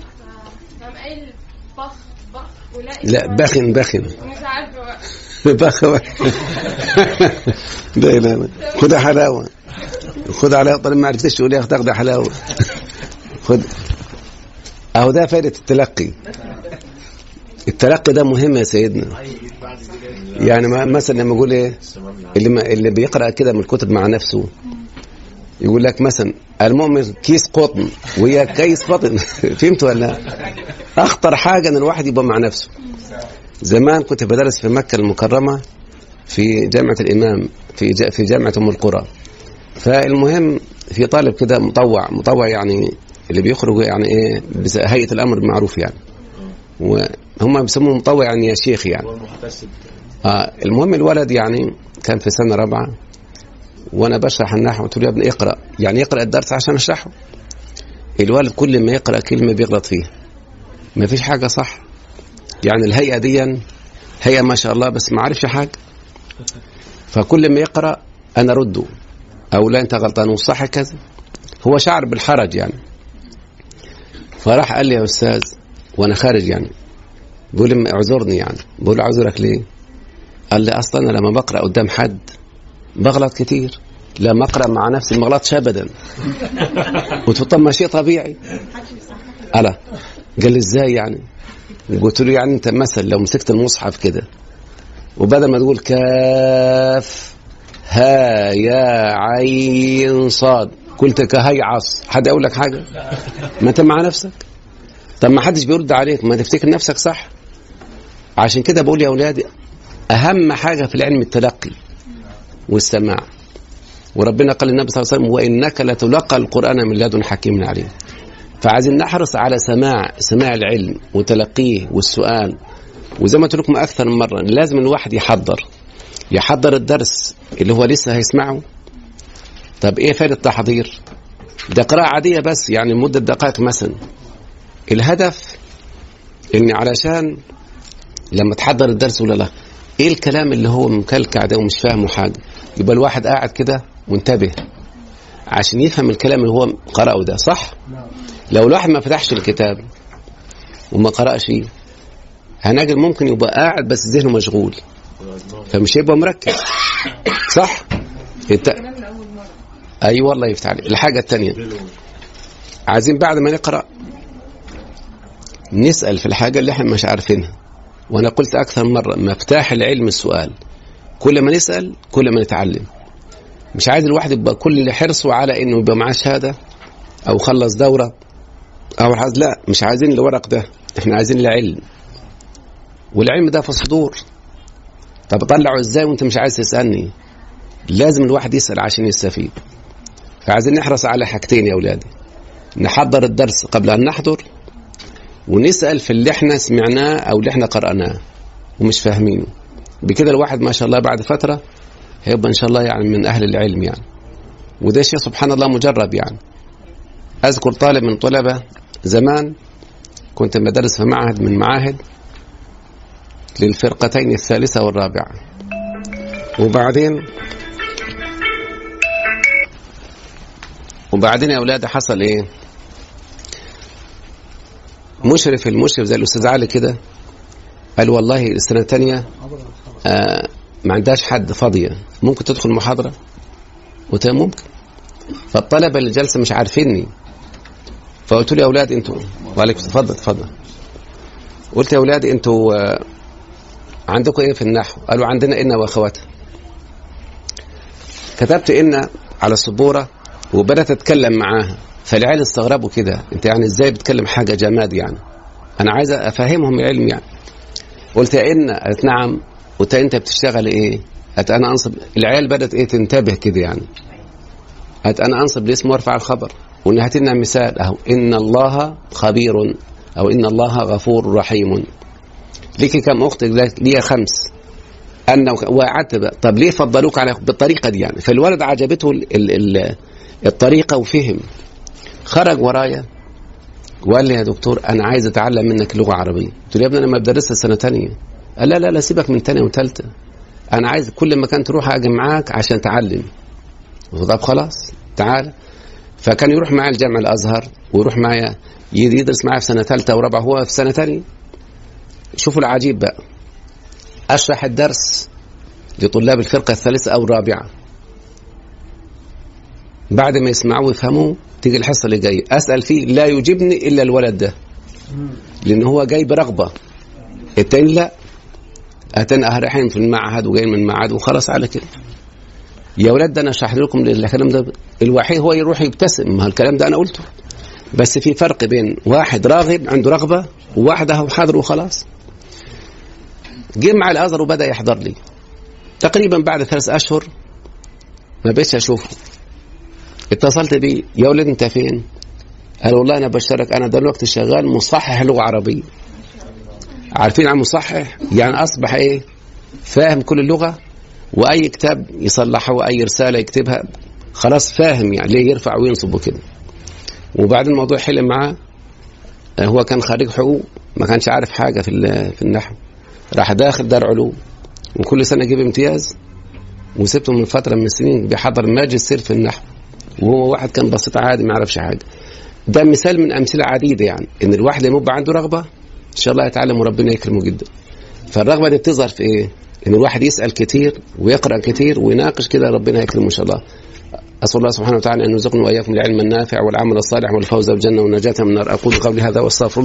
فقام قايل بخ بخ ولا لا بخن بخن. مش عارفة بقى. بخ لا لا لا. خدها حلاوة. خد حلاوة طالما ما عرفتش تقول يا أخي تاخدها حلاوة. خد. أهو ده فائدة التلقي. التلقي ده مهم يا سيدنا. يعني مثلا لما أقول إيه؟ اللي اللي بيقرأ كده من الكتب مع نفسه. يقول لك مثلا المؤمن كيس قطن وهي كيس قطن (laughs) فهمت ولا لا؟ أخطر حاجة إن الواحد يبقى مع نفسه. زمان كنت بدرس في مكة المكرمة في جامعة الإمام في في جامعة أم القرى. فالمهم في طالب كده مطوع مطوع يعني اللي بيخرج يعني إيه هيئة الأمر بالمعروف يعني. وهم بيسموه مطوع يعني يا شيخ يعني. آه المهم الولد يعني كان في سنة رابعة وأنا بشرح النحو قلت له يا ابني اقرأ. يعني اقرأ الدرس عشان أشرحه؟ الولد كل ما يقرأ كلمة بيغلط فيها. ما فيش حاجة صح. يعني الهيئة دي هيئة ما شاء الله بس ما عارفش حاجة. فكل ما يقرأ أنا رده أو لا أنت غلطان وصح كذا. هو شعر بالحرج يعني. فراح قال لي يا أستاذ وأنا خارج يعني. بيقول اعذرني يعني. بقول أعذرك ليه؟ قال لي أصلا أنا لما بقرأ قدام حد بغلط كتير لما اقرا مع نفسي ما غلطش ابدا (laughs) ما شيء طبيعي. ألا؟ قال لي إزاي يعني؟ قلت له يعني أنت مثلا لو مسكت المصحف كده. وبدل ما تقول كاف ها يا عين صاد. قلت كهيعص. حد يقول لك حاجة؟ ما أنت مع نفسك؟ طب ما حدش بيرد عليك. ما تفتكر نفسك صح؟ عشان كده بقول يا أولادي أهم حاجة في العلم التلقي. والسماع. وربنا قال للنبي صلى الله عليه وسلم وإنك لتلقى القرآن من لدن حكيم عليم. فعايزين نحرص على سماع سماع العلم وتلقيه والسؤال. وزي ما قلت لكم أكثر من مرة لازم الواحد يحضر. يحضر الدرس اللي هو لسه هيسمعه. طب إيه فائدة التحضير؟ ده قراءة عادية بس يعني مدة دقائق مثلا. الهدف ان علشان لما تحضر الدرس ولا لا إيه الكلام اللي هو مكلكع ده ومش فاهمه حاجة؟ يبقى الواحد قاعد كده وانتبه عشان يفهم الكلام اللي هو قرأه ده صح؟ لو الواحد ما فتحش الكتاب وما قرأش هنجد ممكن يبقى قاعد بس ذهنه مشغول فمش هيبقى مركز صح؟ انت أي أيوة والله يفتح عليك. الحاجة الثانية عايزين بعد ما نقرأ نسأل في الحاجة اللي إحنا مش عارفينها وأنا قلت أكثر مرة مفتاح العلم السؤال. كل ما نسأل كل ما نتعلم. مش عايز الواحد يبقى كل حرصه على إنه يبقى معاه شهادة أو خلص دورة أو حاجة لا مش عايزين الورق ده. إحنا عايزين العلم. والعلم ده في الصدور طب اطلعه إزاي وأنت مش عايز تسألني؟ لازم الواحد يسأل عشان يستفيد. فعايزين نحرص على حاجتين يا أولادي. نحضر الدرس قبل أن نحضر ونسأل في اللي إحنا سمعناه أو اللي إحنا قرأناه ومش فاهمينه. بكده الواحد ما شاء الله بعد فترة هيبقى إن شاء الله يعني من أهل العلم يعني. وده شيء سبحان الله مجرب يعني. أذكر طالب من طلبة زمان كنت بدرس في معهد من معاهد للفرقتين الثالثة والرابعة. وبعدين وبعدين يا أولاد حصل إيه؟ مشرف المشرف زي الأستاذ علي كده قال والله السنة الثانية آه ما عندهاش حد فاضية. ممكن تدخل محاضرة قلت له ممكن. فالطلبة اللي جالسة مش عارفيني. فقلت له يا أولاد أنتوا وعليكم تفضل تفضل قلت يا أولاد أنتوا آه عندكم إيه في النحو؟ قالوا عندنا ان واخواتها كتبت ان على السبورة وبدأت أتكلم معاها. فالعيال استغربوا كده. أنت يعني إزاي بتكلم حاجة جماد يعني؟ أنا عايز أفهمهم العلم يعني. قلت ان قالت نعم. قلت انت بتشتغل إيه؟ قالت أنا انصب العيال بدأت إيه تنتبه كده يعني. قالت أنا انصب الاسم وارفع الخبر. لنا مثال اهو. إن الله خبير أو إن الله غفور رحيم. ليك كم أخت؟ ليا خمس. أنا وقعدت بقى. طب ليه فضلوك على بالطريقة دي يعني؟ فالولد عجبته ال ال ال الطريقة وفهم. خرج ورايا وقال لي يا دكتور أنا عايز أتعلم منك لغة عربية. قلت له يا ابني أنا ما بدرسها سنة ثانية قال لا لا لا سيبك من ثانية وثالثه أنا عايز كل مكان تروح أجي معاك عشان اتعلم طب خلاص تعال. فكان يروح معايا الجامع الأزهر ويروح معايا يدرس معايا في سنة ثالثه ورابعة هو في سنة ثانية شوفوا العجيب بقى. أشرح الدرس لطلاب الفرقة الثالثة أو الرابعة. بعد ما يسمعوا ويفهموا تيجي الحصة اللي جاية. أسأل فيه لا يجيبني إلا الولد ده. لأن هو جاي برغبة. التاني لا. اتاني رايحين في المعهد وجايين من المعهد وخلاص على كده. يا ولاد ده أنا شرحت لكم الكلام ده. الوحيد هو يروح يبتسم. ما الكلام ده أنا قلته. بس في فرق بين واحد راغب عنده رغبة وواحد اهو حاضر وخلاص. جه مع الأزهر وبدأ يحضر لي. تقريبا بعد ثلاث أشهر ما بقتش أشوفه. اتصلت بيه. يا ولد أنت فين؟ قال والله أنا بشترك أنا دلوقتي شغال مصحح لغة عربية. عارفين عن مصحح يعني أصبح إيه؟ فاهم كل اللغة؟ وأي كتاب يصلحه وأي رسالة يكتبها خلاص فاهم يعني ليه يرفع وينصب وكده. وبعد الموضوع حلم معاه هو كان خريج حقوق ما كانش عارف حاجة في في النحو. راح داخل دار علوم وكل سنة يجيب امتياز وسبته من فترة من السنين بيحضر ماجستير في النحو. وهو واحد كان بسيط عادي ما يعرفش حاجة. ده مثال من أمثلة عديدة يعني إن الواحد يبقى عنده رغبة إن شاء الله يتعلم وربنا يكرمه جدا. فالرغبة دي بتظهر في إيه؟ إن الواحد يسأل كتير ويقرأ كتير ويناقش كده ربنا يكرمه إن شاء الله. أسأل الله سبحانه وتعالى أن يرزقنا وإياكم العلم النافع والعمل الصالح والفوز بالجنة والنجاة من النار. أقول قولي هذا وأستغفر